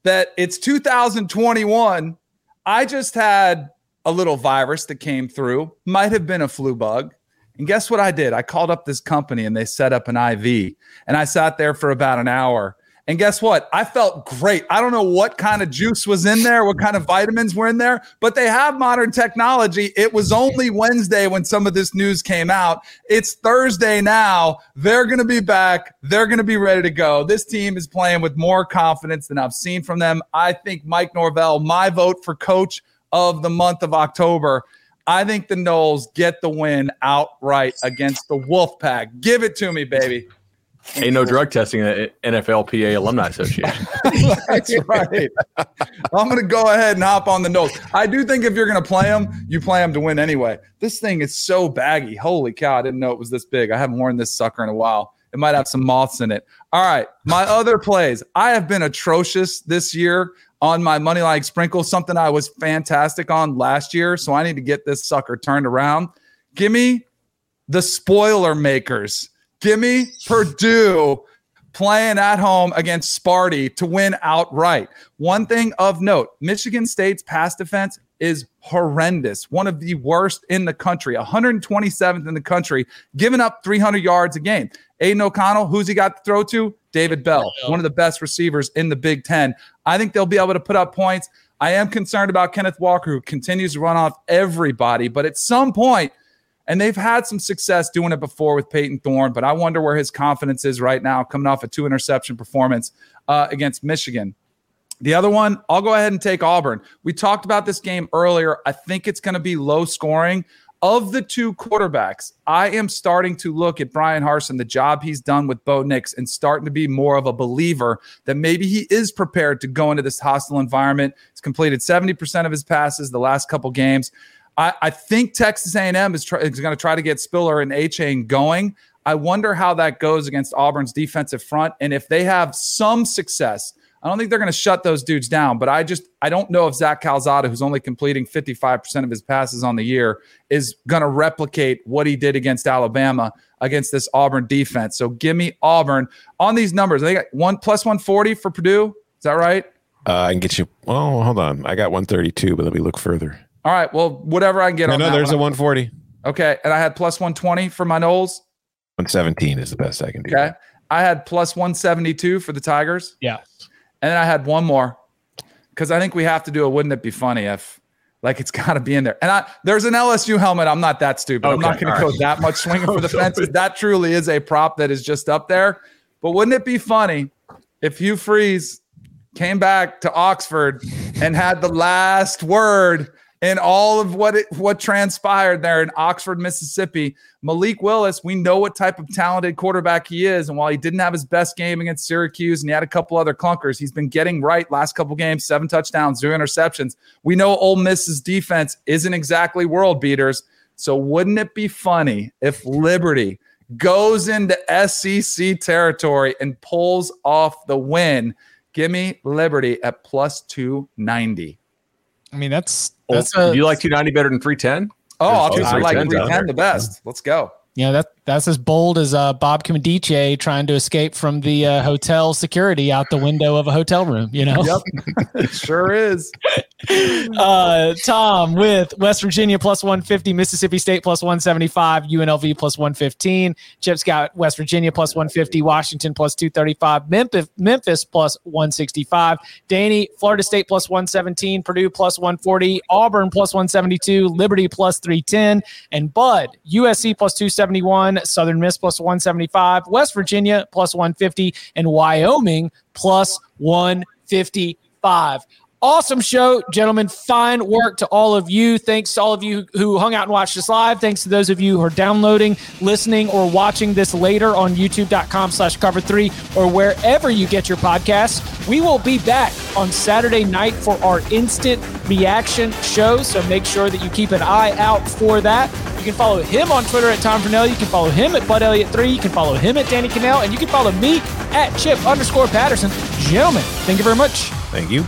that it's 2021? I just had a little virus that came through, might have been a flu bug. And guess what I did? I called up this company and they set up an IV. And I sat there for about an hour. And guess what? I felt great. I don't know what kind of juice was in there, what kind of vitamins were in there, but they have modern technology. It was only Wednesday when some of this news came out. It's Thursday now. They're going to be back. They're going to be ready to go. This team is playing with more confidence than I've seen from them. I think Mike Norvell, my vote for coach of the month of October. I think the Noles get the win outright against the Wolfpack. Give it to me, baby. Ain't no drug testing at NFLPA Alumni Association. That's right. I'm going to go ahead and hop on the nose. I do think if you're going to play them, you play them to win anyway. This thing is so baggy. Holy cow. I didn't know it was this big. I haven't worn this sucker in a while. It might have some moths in it. All right. My other plays. I have been atrocious this year on my money line sprinkle, something I was fantastic on last year. So I need to get this sucker turned around. Give me the spoiler makers. Give me Purdue playing at home against Sparty to win outright. One thing of note Michigan State's pass defense is horrendous, one of the worst in the country, 127th in the country, giving up 300 yards a game. Aidan O'Connell, who's he got to throw to? David Bell, one of the best receivers in the Big Ten. I think they'll be able to put up points. I am concerned about Kenneth Walker, who continues to run off everybody, but at some point, and they've had some success doing it before with Payton Thorne, but I wonder where his confidence is right now, coming off a two interception performance uh, against Michigan. The other one, I'll go ahead and take Auburn. We talked about this game earlier. I think it's going to be low scoring. Of the two quarterbacks, I am starting to look at Bryan Harsin, the job he's done with Bo Nix, and starting to be more of a believer that maybe he is prepared to go into this hostile environment. He's completed 70% of his passes the last couple games. I, I think Texas A&M is, is going to try to get Spiller and Achane going. I wonder how that goes against Auburn's defensive front, and if they have some success. I don't think they're going to shut those dudes down, but I just I don't know if Zach Calzada, who's only completing 55% of his passes on the year, is going to replicate what he did against Alabama against this Auburn defense. So give me Auburn on these numbers. They got one plus 140 for Purdue. Is that right? Uh, I can get you. Oh, hold on. I got 132, but let me look further. All right. Well, whatever I can get No, on no, that there's one. a 140. Okay. And I had plus 120 for my Noles. 117 is the best I can do. Okay. I had plus 172 for the Tigers. Yeah. And then I had one more because I think we have to do a wouldn't it be funny if like it's got to be in there. And I there's an LSU helmet. I'm not that stupid. I'm not going all to go right. that much swinging for the fences. That truly is a prop that is just up there. But wouldn't it be funny if Hugh Freeze came back to Oxford and had the last word in all of what it what transpired there in Oxford, Mississippi. Malik Willis, we know what type of talented quarterback he is, and while he didn't have his best game against Syracuse and he had a couple other clunkers, he's been getting right last couple games, seven touchdowns, zero interceptions. We know Ole Miss's defense isn't exactly world beaters, so wouldn't it be funny if Liberty goes into SEC territory and pulls off the win? Give me Liberty at plus 290. I mean, that's that's a, do you like 290 better than 310? Oh, I'll There's take I like 310 the best. Let's go. Yeah, know that that's as bold as uh, Bob Comedice trying to escape from the uh, hotel security out the window of a hotel room. You know. Yep. it sure is. uh, Tom with West Virginia plus 150, Mississippi State plus 175, UNLV plus 115. Chip's got West Virginia plus 150, Washington plus 235, Memphis, Memphis plus 165, Danny, Florida State plus 117, Purdue plus 140, Auburn plus 172, Liberty plus 310, and Bud, USC plus 271, Southern Miss plus 175, West Virginia plus 150, and Wyoming plus 155. Awesome show, gentlemen. Fine work to all of you. Thanks to all of you who hung out and watched us live. Thanks to those of you who are downloading, listening, or watching this later on youtube.com slash cover three or wherever you get your podcasts. We will be back on Saturday night for our instant reaction show. So make sure that you keep an eye out for that. You can follow him on Twitter at Tom Fornelli. You can follow him at Bud Elliott3. You can follow him at Danny Kanell. And you can follow me at Chip underscore Patterson. Gentlemen, thank you very much. Thank you.